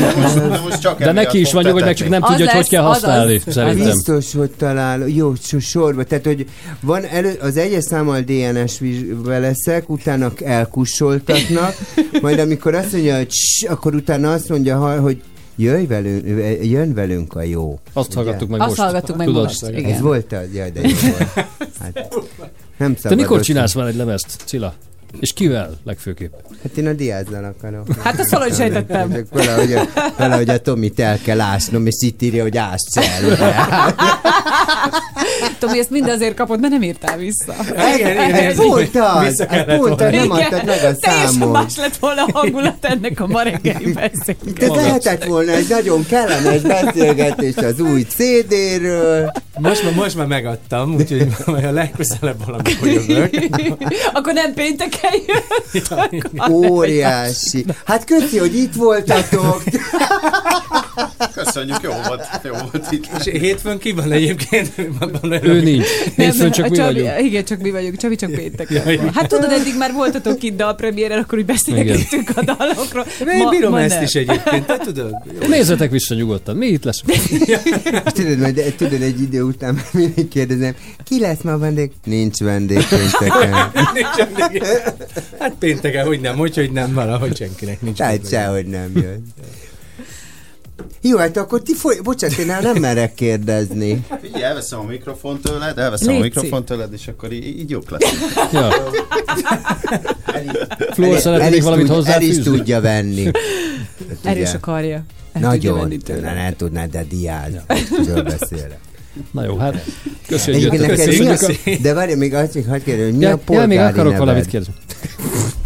most csak De neki is van nyugodt, meg csak nem tudja, hogy hogy kell használni, szerintem. Biztos, hogy talál, jó, so- sorba. Tehát, hogy van elő, az egyes számmal DNS-be leszek, utána elkussoltatnak, majd amikor azt mondja, hogy cs, akkor utána azt mondja, ha- hogy jöjj velünk, jön velünk a jó. Azt hallgattuk meg Azt most. hallgattuk meg Tudod? most, igen. Ez volt az? Jaj, de jó volt. Hát, nem szabad mikor csinálsz már egy lemezt, Cilla? És kivel legfőképp? Hát én a diázzal akarok. Hát azt valahogy sejtettem. Valahogy, a, valahogy a Tomit el kell ásnom, és itt írja, hogy ugye? Tomi, ezt mind azért kapod, mert nem írtál vissza. Igen, igen, igen. Pont az, Vissza hát pont az, nem adtad meg a Teljesen számot. más lett volna a hangulat ennek a ma reggeli De beszélgetésnek. lehetett volna egy nagyon kellemes beszélgetés az új CD-ről, Most, már- most már megadtam, úgyhogy majd a legközelebb valamikor jövök. Akkor nem pénteken jön. Óriási. Hát köszi, hogy itt voltatok. Köszönjük, jó volt, jó volt itt. És hétfőn ki van egyébként? Ő nincs. Hétfőn csak a mi Csabi, vagyunk. Igen, csak mi vagyunk. Csabi csak pénteken Jaj. van. Hát tudod, eddig már voltatok itt dalpremiéren, akkor úgy beszélgettünk a dalokról. Én bírom ezt nem. is egyébként, te tudod? Jó. Nézzetek vissza nyugodtan, mi itt lesz? tudod, majd, tudod, egy idő után mindig kérdezem, ki lesz ma a vendég? Nincs vendég pénteken. Nincs vendég. Hát pénteken, hogy nem, hogy, hogy nem, valahogy senkinek nincs. Tehát sehogy nem jön. Jó, hát akkor ti foly... Bocsánat, én nem merek kérdezni. Figyelj, elveszem a mikrofont tőled, elveszem Légy a mikrofont tőled, és akkor így, így jók lesz. Ja. Flór, szeretnék is valamit tud- El is tudja venni. Erős a karja. El Nagyon, tőle. tudná, nem tudná, de diáz. Ről beszélek. Na jó, hát köszönjük. Köszönjük. a... De várj, még azt még hadd kérdezni, hogy mi a Ja, ja, polgári még akarok neved? valamit kérdezni.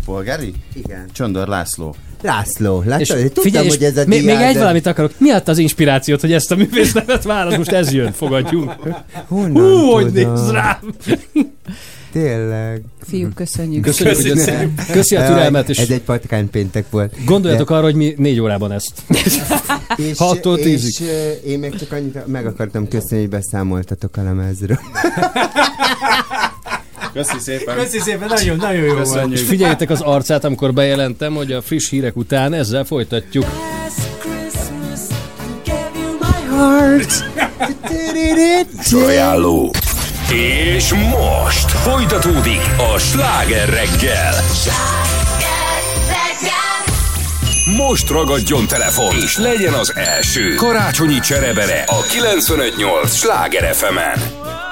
Polgári? Igen. Csondor László. László, És látod? Tudtam, figyelj, és hogy ez a még, még egy de- valamit akarok. Mi adta az inspirációt, hogy ezt a művész nevet válasz? Most ez jön, fogadjunk. Honnan Hú, hogy néz rám! Tényleg. Fiúk, köszönjük. Köszönjük, hogy ezt, köszi a türelmet, és Ez egy patkány péntek volt. gondoljatok arra, hogy mi négy órában ezt. És, Hattól és tízig. ö, én még csak annyit meg akartam köszönni, hogy beszámoltatok a lemezről. Köszi szépen. Köszi szépen, nagyon, nagyon jó volt. Köszönjük. És figyeljétek az arcát, amikor bejelentem, hogy a friss hírek után ezzel folytatjuk. Ajánló. És most folytatódik a sláger reggel. Most ragadjon telefon, és legyen az első karácsonyi cserebere a 958 sláger FM-en. Last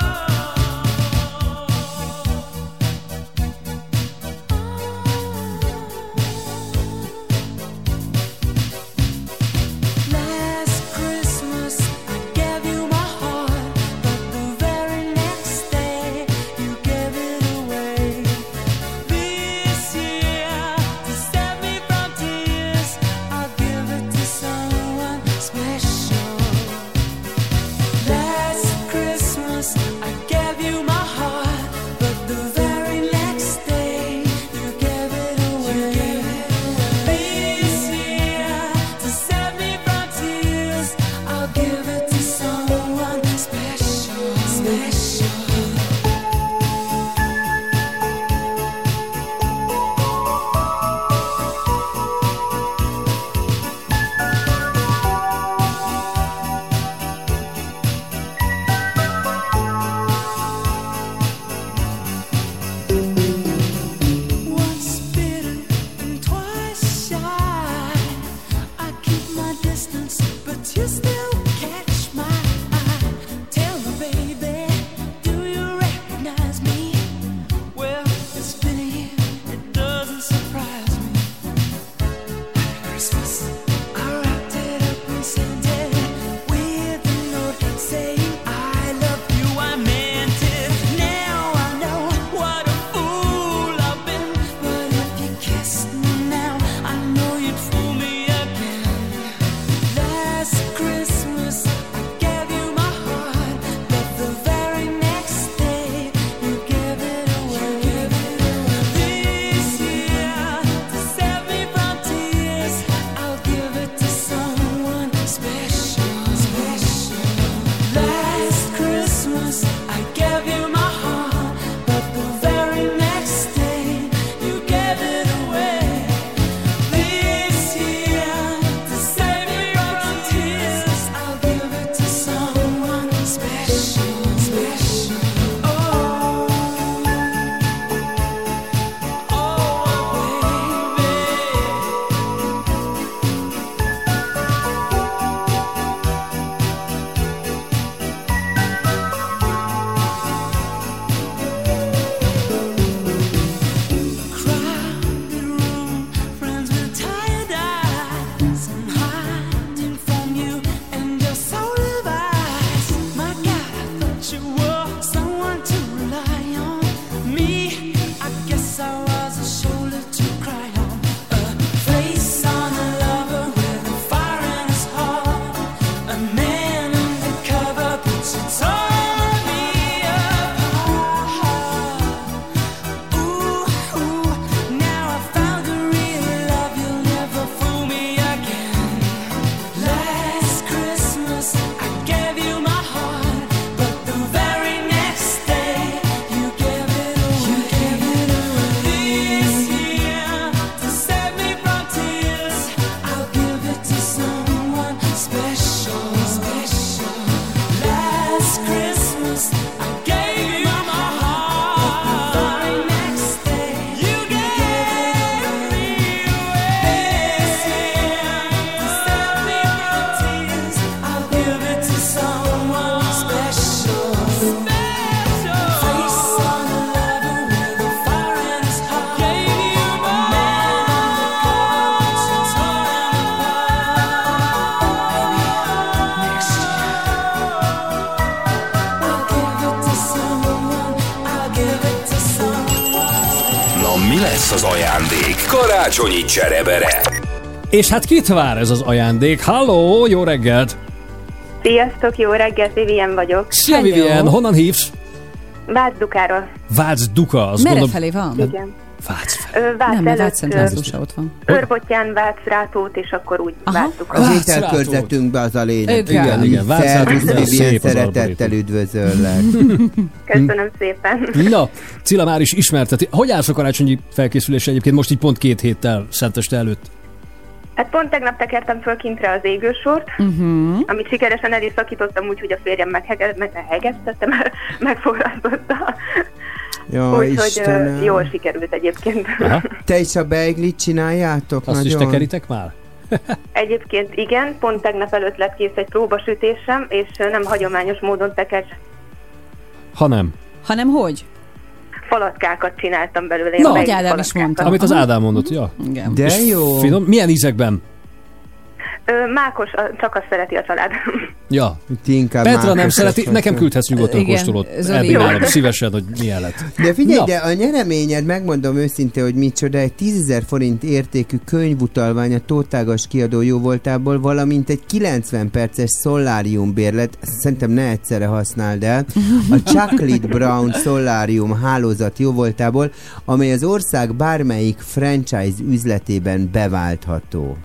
És hát kit vár ez az ajándék? Halló, jó reggelt! Sziasztok, jó reggelt, Vivien vagyok. Szia Vivien, honnan hívsz? Vác Dukáról. Vác Duka, azt Merre gondolom... felé van? Igen. Vác Ö, Vác Nem, mert ö, Lászlósa ott van. Őrbottyán Vác Rátót, és akkor úgy Vác Duka. Az ételkörzetünkben az a lényeg. Igen. Igen, igen. Vác Szervusz, Rátót, Vivien, szeretettel üdvözöllek. Köszönöm szépen. Na, Cilla már is ismerteti. Hogy állsz a karácsonyi felkészülésre egyébként most így pont két héttel Szenteste előtt? Hát pont tegnap tekertem föl kintre az égősort, Uh-huh. amit sikeresen el is szakítottam úgy, hogy a férjem meghege- meghegesztette, meg, megforrasztotta. Jó, Úgyhogy Istenem. jól sikerült egyébként. Aha. Te is a beiglit csináljátok? Azt is Nagyon? tekeritek már? Egyébként igen, pont tegnap előtt lett kész egy próbasütésem, és nem hagyományos módon tekert Ha nem. Hanem hogy? Falatkákat csináltam belőle. Na, ilyen beiglit Ádám is mondta. Amit az Ádám mondott, ja. Igen. De jó. Finom. Milyen ízekben? Ö, Mákos, a- csak azt szereti a család. Ja. Itt inkább Petra nem mákos szereti, vagy. nekem küldhetsz nyugodtan Igen, kóstolót. Elbírálom szívesen, hogy milyen lett. De figyelj, Na. de a nyereményed, megmondom őszintén, hogy micsoda, egy 10 forint értékű könyvutalvány a Tótágas kiadó jóvoltából, valamint egy 90 perces szolárium bérlet, szerintem ne egyszerre használd el, a Chocolate Brown szolárium hálózat jóvoltából, amely az ország bármelyik franchise üzletében beváltható.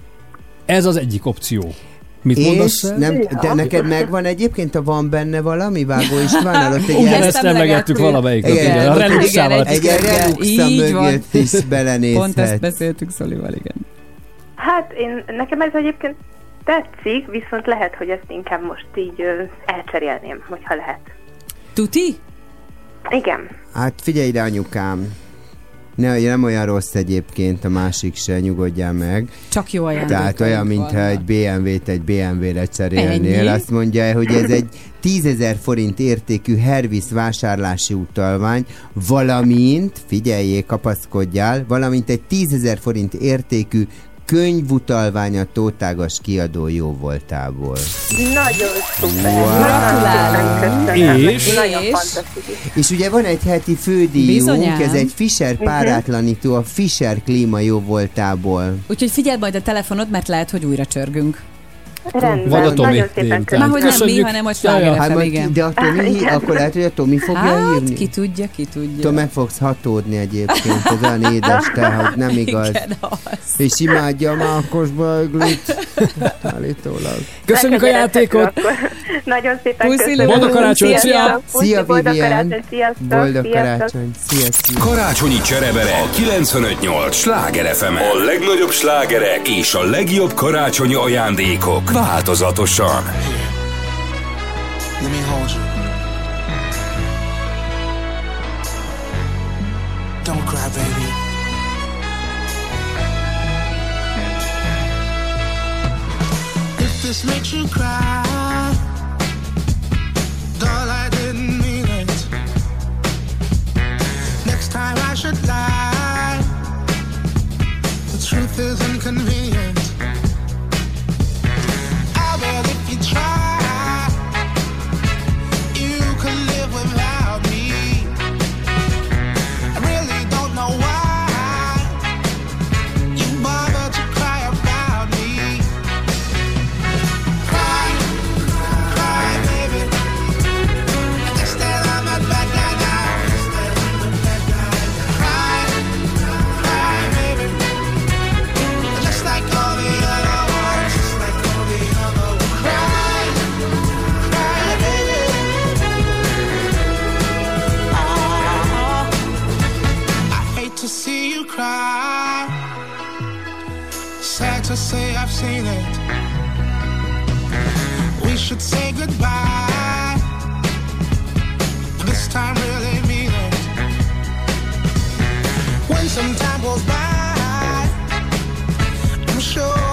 Ez az egyik opció. Mit És mondasz? nem, de neked megvan egyébként, ha van benne valami, Vágó István, ott egy Igen, ilyen- ezt emlegettük valamelyik nap, igen, a ott Reluxával. Egy Reluxa mögött is Pont ezt belenézhet. beszéltük Szolival, igen. Hát én, nekem ez egyébként tetszik, viszont lehet, hogy ezt inkább most így ö, elcserélném, hogyha lehet. Tuti? Igen. Hát figyelj ide, anyukám. Ne, nem olyan rossz egyébként, a másik se, nyugodjál meg. Csak jó ajándék. Tehát olyan, mintha egy BMW-t egy BMW-re cserélnél. Ennyi? Azt mondja, hogy ez egy 10 forint értékű Hervis vásárlási utalvány, valamint, figyeljék, kapaszkodjál, valamint egy 10 forint értékű könyvutalvány a Tótágas kiadó jó voltából. Nagyon szuper. Wow. Köszönöm. És? Nagyon És? És ugye van egy heti fődíjunk, ez egy Fischer Mhm. párátlanító a Fischer klíma jó voltából. Úgyhogy figyeld majd a telefonod, mert lehet, hogy újra csörgünk. Rendben. Tomi Nagyon szépen köszönöm. Már hogy nem mi, hanem hogy igen. de a Tomi, Igen. akkor lehet, hogy a Tomi fogja Hát, írni? ki tudja, ki tudja. Te meg fogsz hatódni egyébként, ez olyan édes te, hogy nem igaz. Igen, az. És imádja a mákos beiglit. Állítólag. Köszönjük a játékot! Nagyon szépen Puszi, köszönöm. Boldog karácsony, szia! Szia, Sziasztok! Boldog karácsony! Szia, szia! Karácsonyi cserebere a 958 sláger fm A legnagyobb slágerek és a legjobb karácsonyi ajándékok változatosan. Don't cry, baby. If this makes you cry, doll, I didn't mean it. Next time I should lie. The truth is inconvenient. Seen it. We should say goodbye. This time really mean it. When some time goes by, I'm sure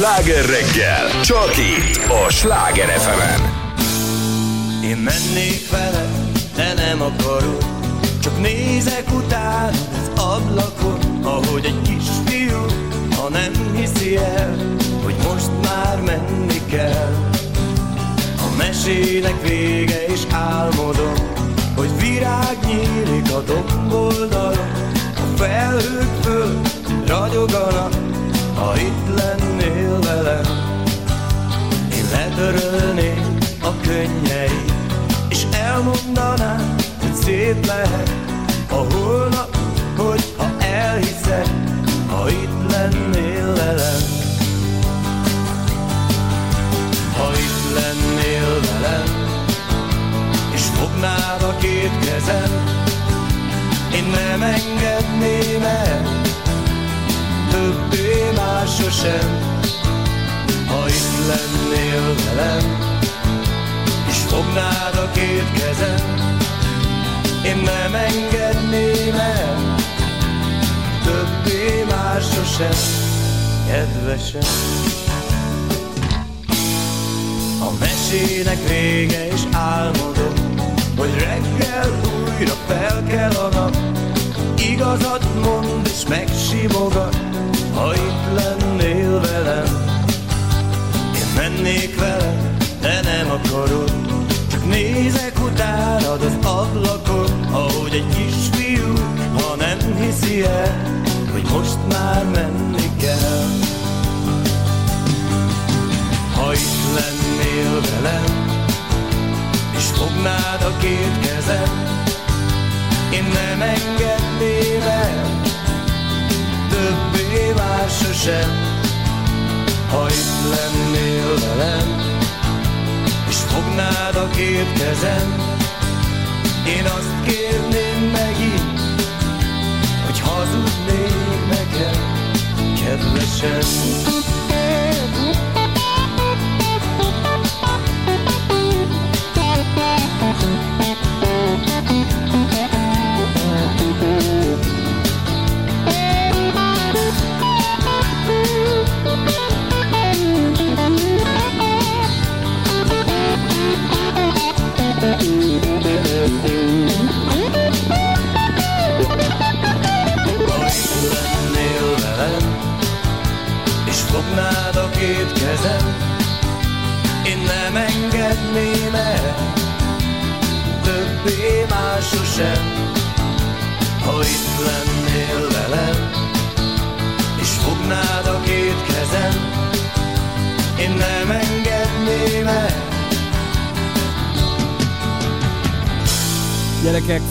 Sláger reggel. Csak itt a Sláger fm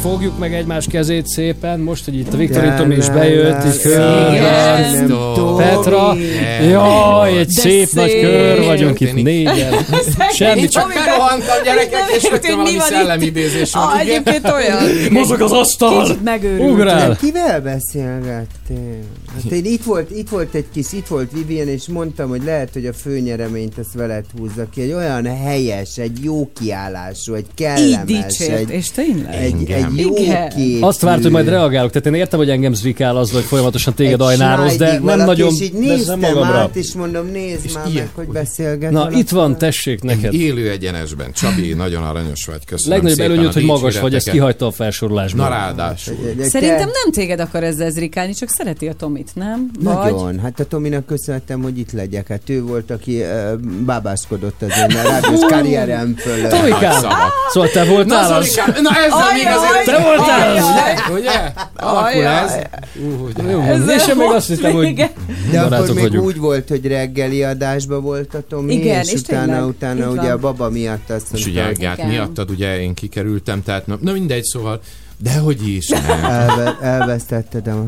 fogjuk meg egymás kezét szépen, most, hogy itt a Viktorin De Tomi is bejött, így körben. Petra, jaj, egy De szép, nagy szép. kör vagyunk itt négyen. Semmi, csak Tomi, Berohantam gyerekek, és rögtön valami szellemidézés van. Ah, egyébként olyan. Mozog az asztal! Kicsit megőrült. Ugrál! Kivel beszélgettél? Hát én itt volt, itt volt egy kis, itt volt Vivian, és mondtam, hogy lehet, hogy a főnyereményt ezt veled húzza ki. Egy olyan helyes, egy jó kiállású, egy Így kellemes, dicsért, egy, és tényleg. egy, egy jó Igen. képű. Azt várt, hogy majd reagálok. Tehát én értem, hogy engem zvikál az, hogy folyamatosan téged ajnároz, de nem nagyon És így néztem magamra. át, és mondom, nézd már meg, hogy beszélget. Na, itt van, tessék neked. Élő egyenesben. Csabi, nagyon aranyos vagy. Köszönöm Legnagyobb előnyöd, hogy magas vagy, ezt kihagyta a felsorolásból. Na ráadásul. Szerintem nem téged akar ezzel zrikálni, csak szereti a Tomit, nem? Vagy... Nagyon. Hát a Tominak köszönhetem, hogy itt legyek. Hát ő volt, aki uh, bábáskodott az én rádiós karrierem föl. Tomikám, szóval te voltál az? Na ezzel még azért... Te voltál az? Ugye? Ugye? Alakul ez. De Jó, és én még azt hittem, hogy De akkor még vagyunk. úgy volt, hogy reggeli adásban volt a Tomi, Igen, és, és utána, utána ugye a baba miatt azt És ugye Ágát miattad, ugye én kikerültem, tehát na, na mindegy, szóval, dehogy is. Nem. elve, elvesztetted a...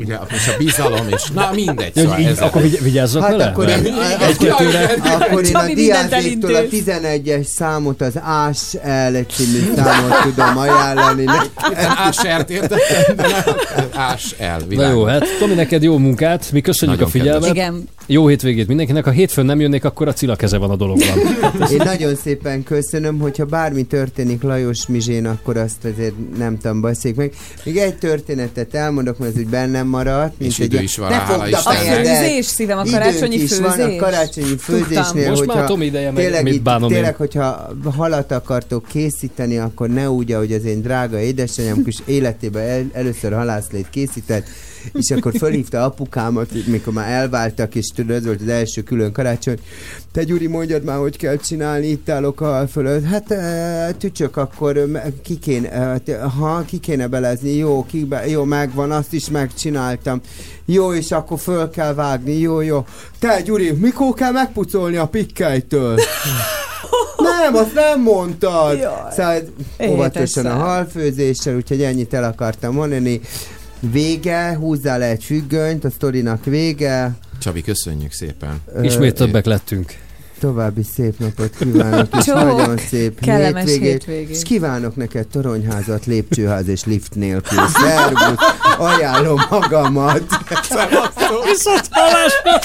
Ugye, és a bizalom, és na mindegy. Szóval így, ez akkor vigy- vigyázzak Hát vele? akkor én, Egy-kettőre. akkor én a diázéktól a elintéz. 11-es számot, az Ás L című számot tudom ajánlani. Értettem, nem. Ás el, Na jó, hát Tomi, neked jó munkát, mi köszönjük Nagyon a figyelmet. Igen. Jó hétvégét mindenkinek. Ha hétfőn nem jönnék, akkor a Cilla keze van a dologban. Én nagyon szépen köszönöm, hogyha bármi történik Lajos Mizsén, akkor azt azért nem tudom, beszéljük meg. Még egy történetet elmondok, mert ez úgy bennem maradt. mint És egy- idő is van rá, hála fogd a főzés, szívem, a karácsonyi is van a főzés. karácsonyi főzésnél. Most már Tomi ideje tényleg, mit bánom én. tényleg, hogyha halat akartok készíteni, akkor ne úgy, ahogy az én drága édesanyám kis életében el, először halászlét készített, és akkor fölhívta apukámat, mikor már elváltak, és tudod, ez volt az első külön karácsony. Te Gyuri, mondjad már, hogy kell csinálni, itt állok a hal fölött. Hát e, tücsök, akkor ki kéne, e, ha, ki kéne belezni, jó, ki, be, jó, megvan, azt is megcsináltam. Jó, és akkor föl kell vágni, jó, jó. Te Gyuri, mikor kell megpucolni a pikkelytől? Nem, azt nem mondtad. Jaj. Szóval óvatosan a halfőzéssel, úgyhogy ennyit el akartam mondani. Vége, húzzál le egy függönyt, a sztorinak vége. Csabi, köszönjük szépen. Ismét többek lettünk. További szép napot kívánok, és Csók. nagyon szép Kellemes hétvégét, hétvégét. és kívánok neked toronyházat, lépcsőház és lift nélkül. Szervusz, ajánlom magamat. Viszont hallásra!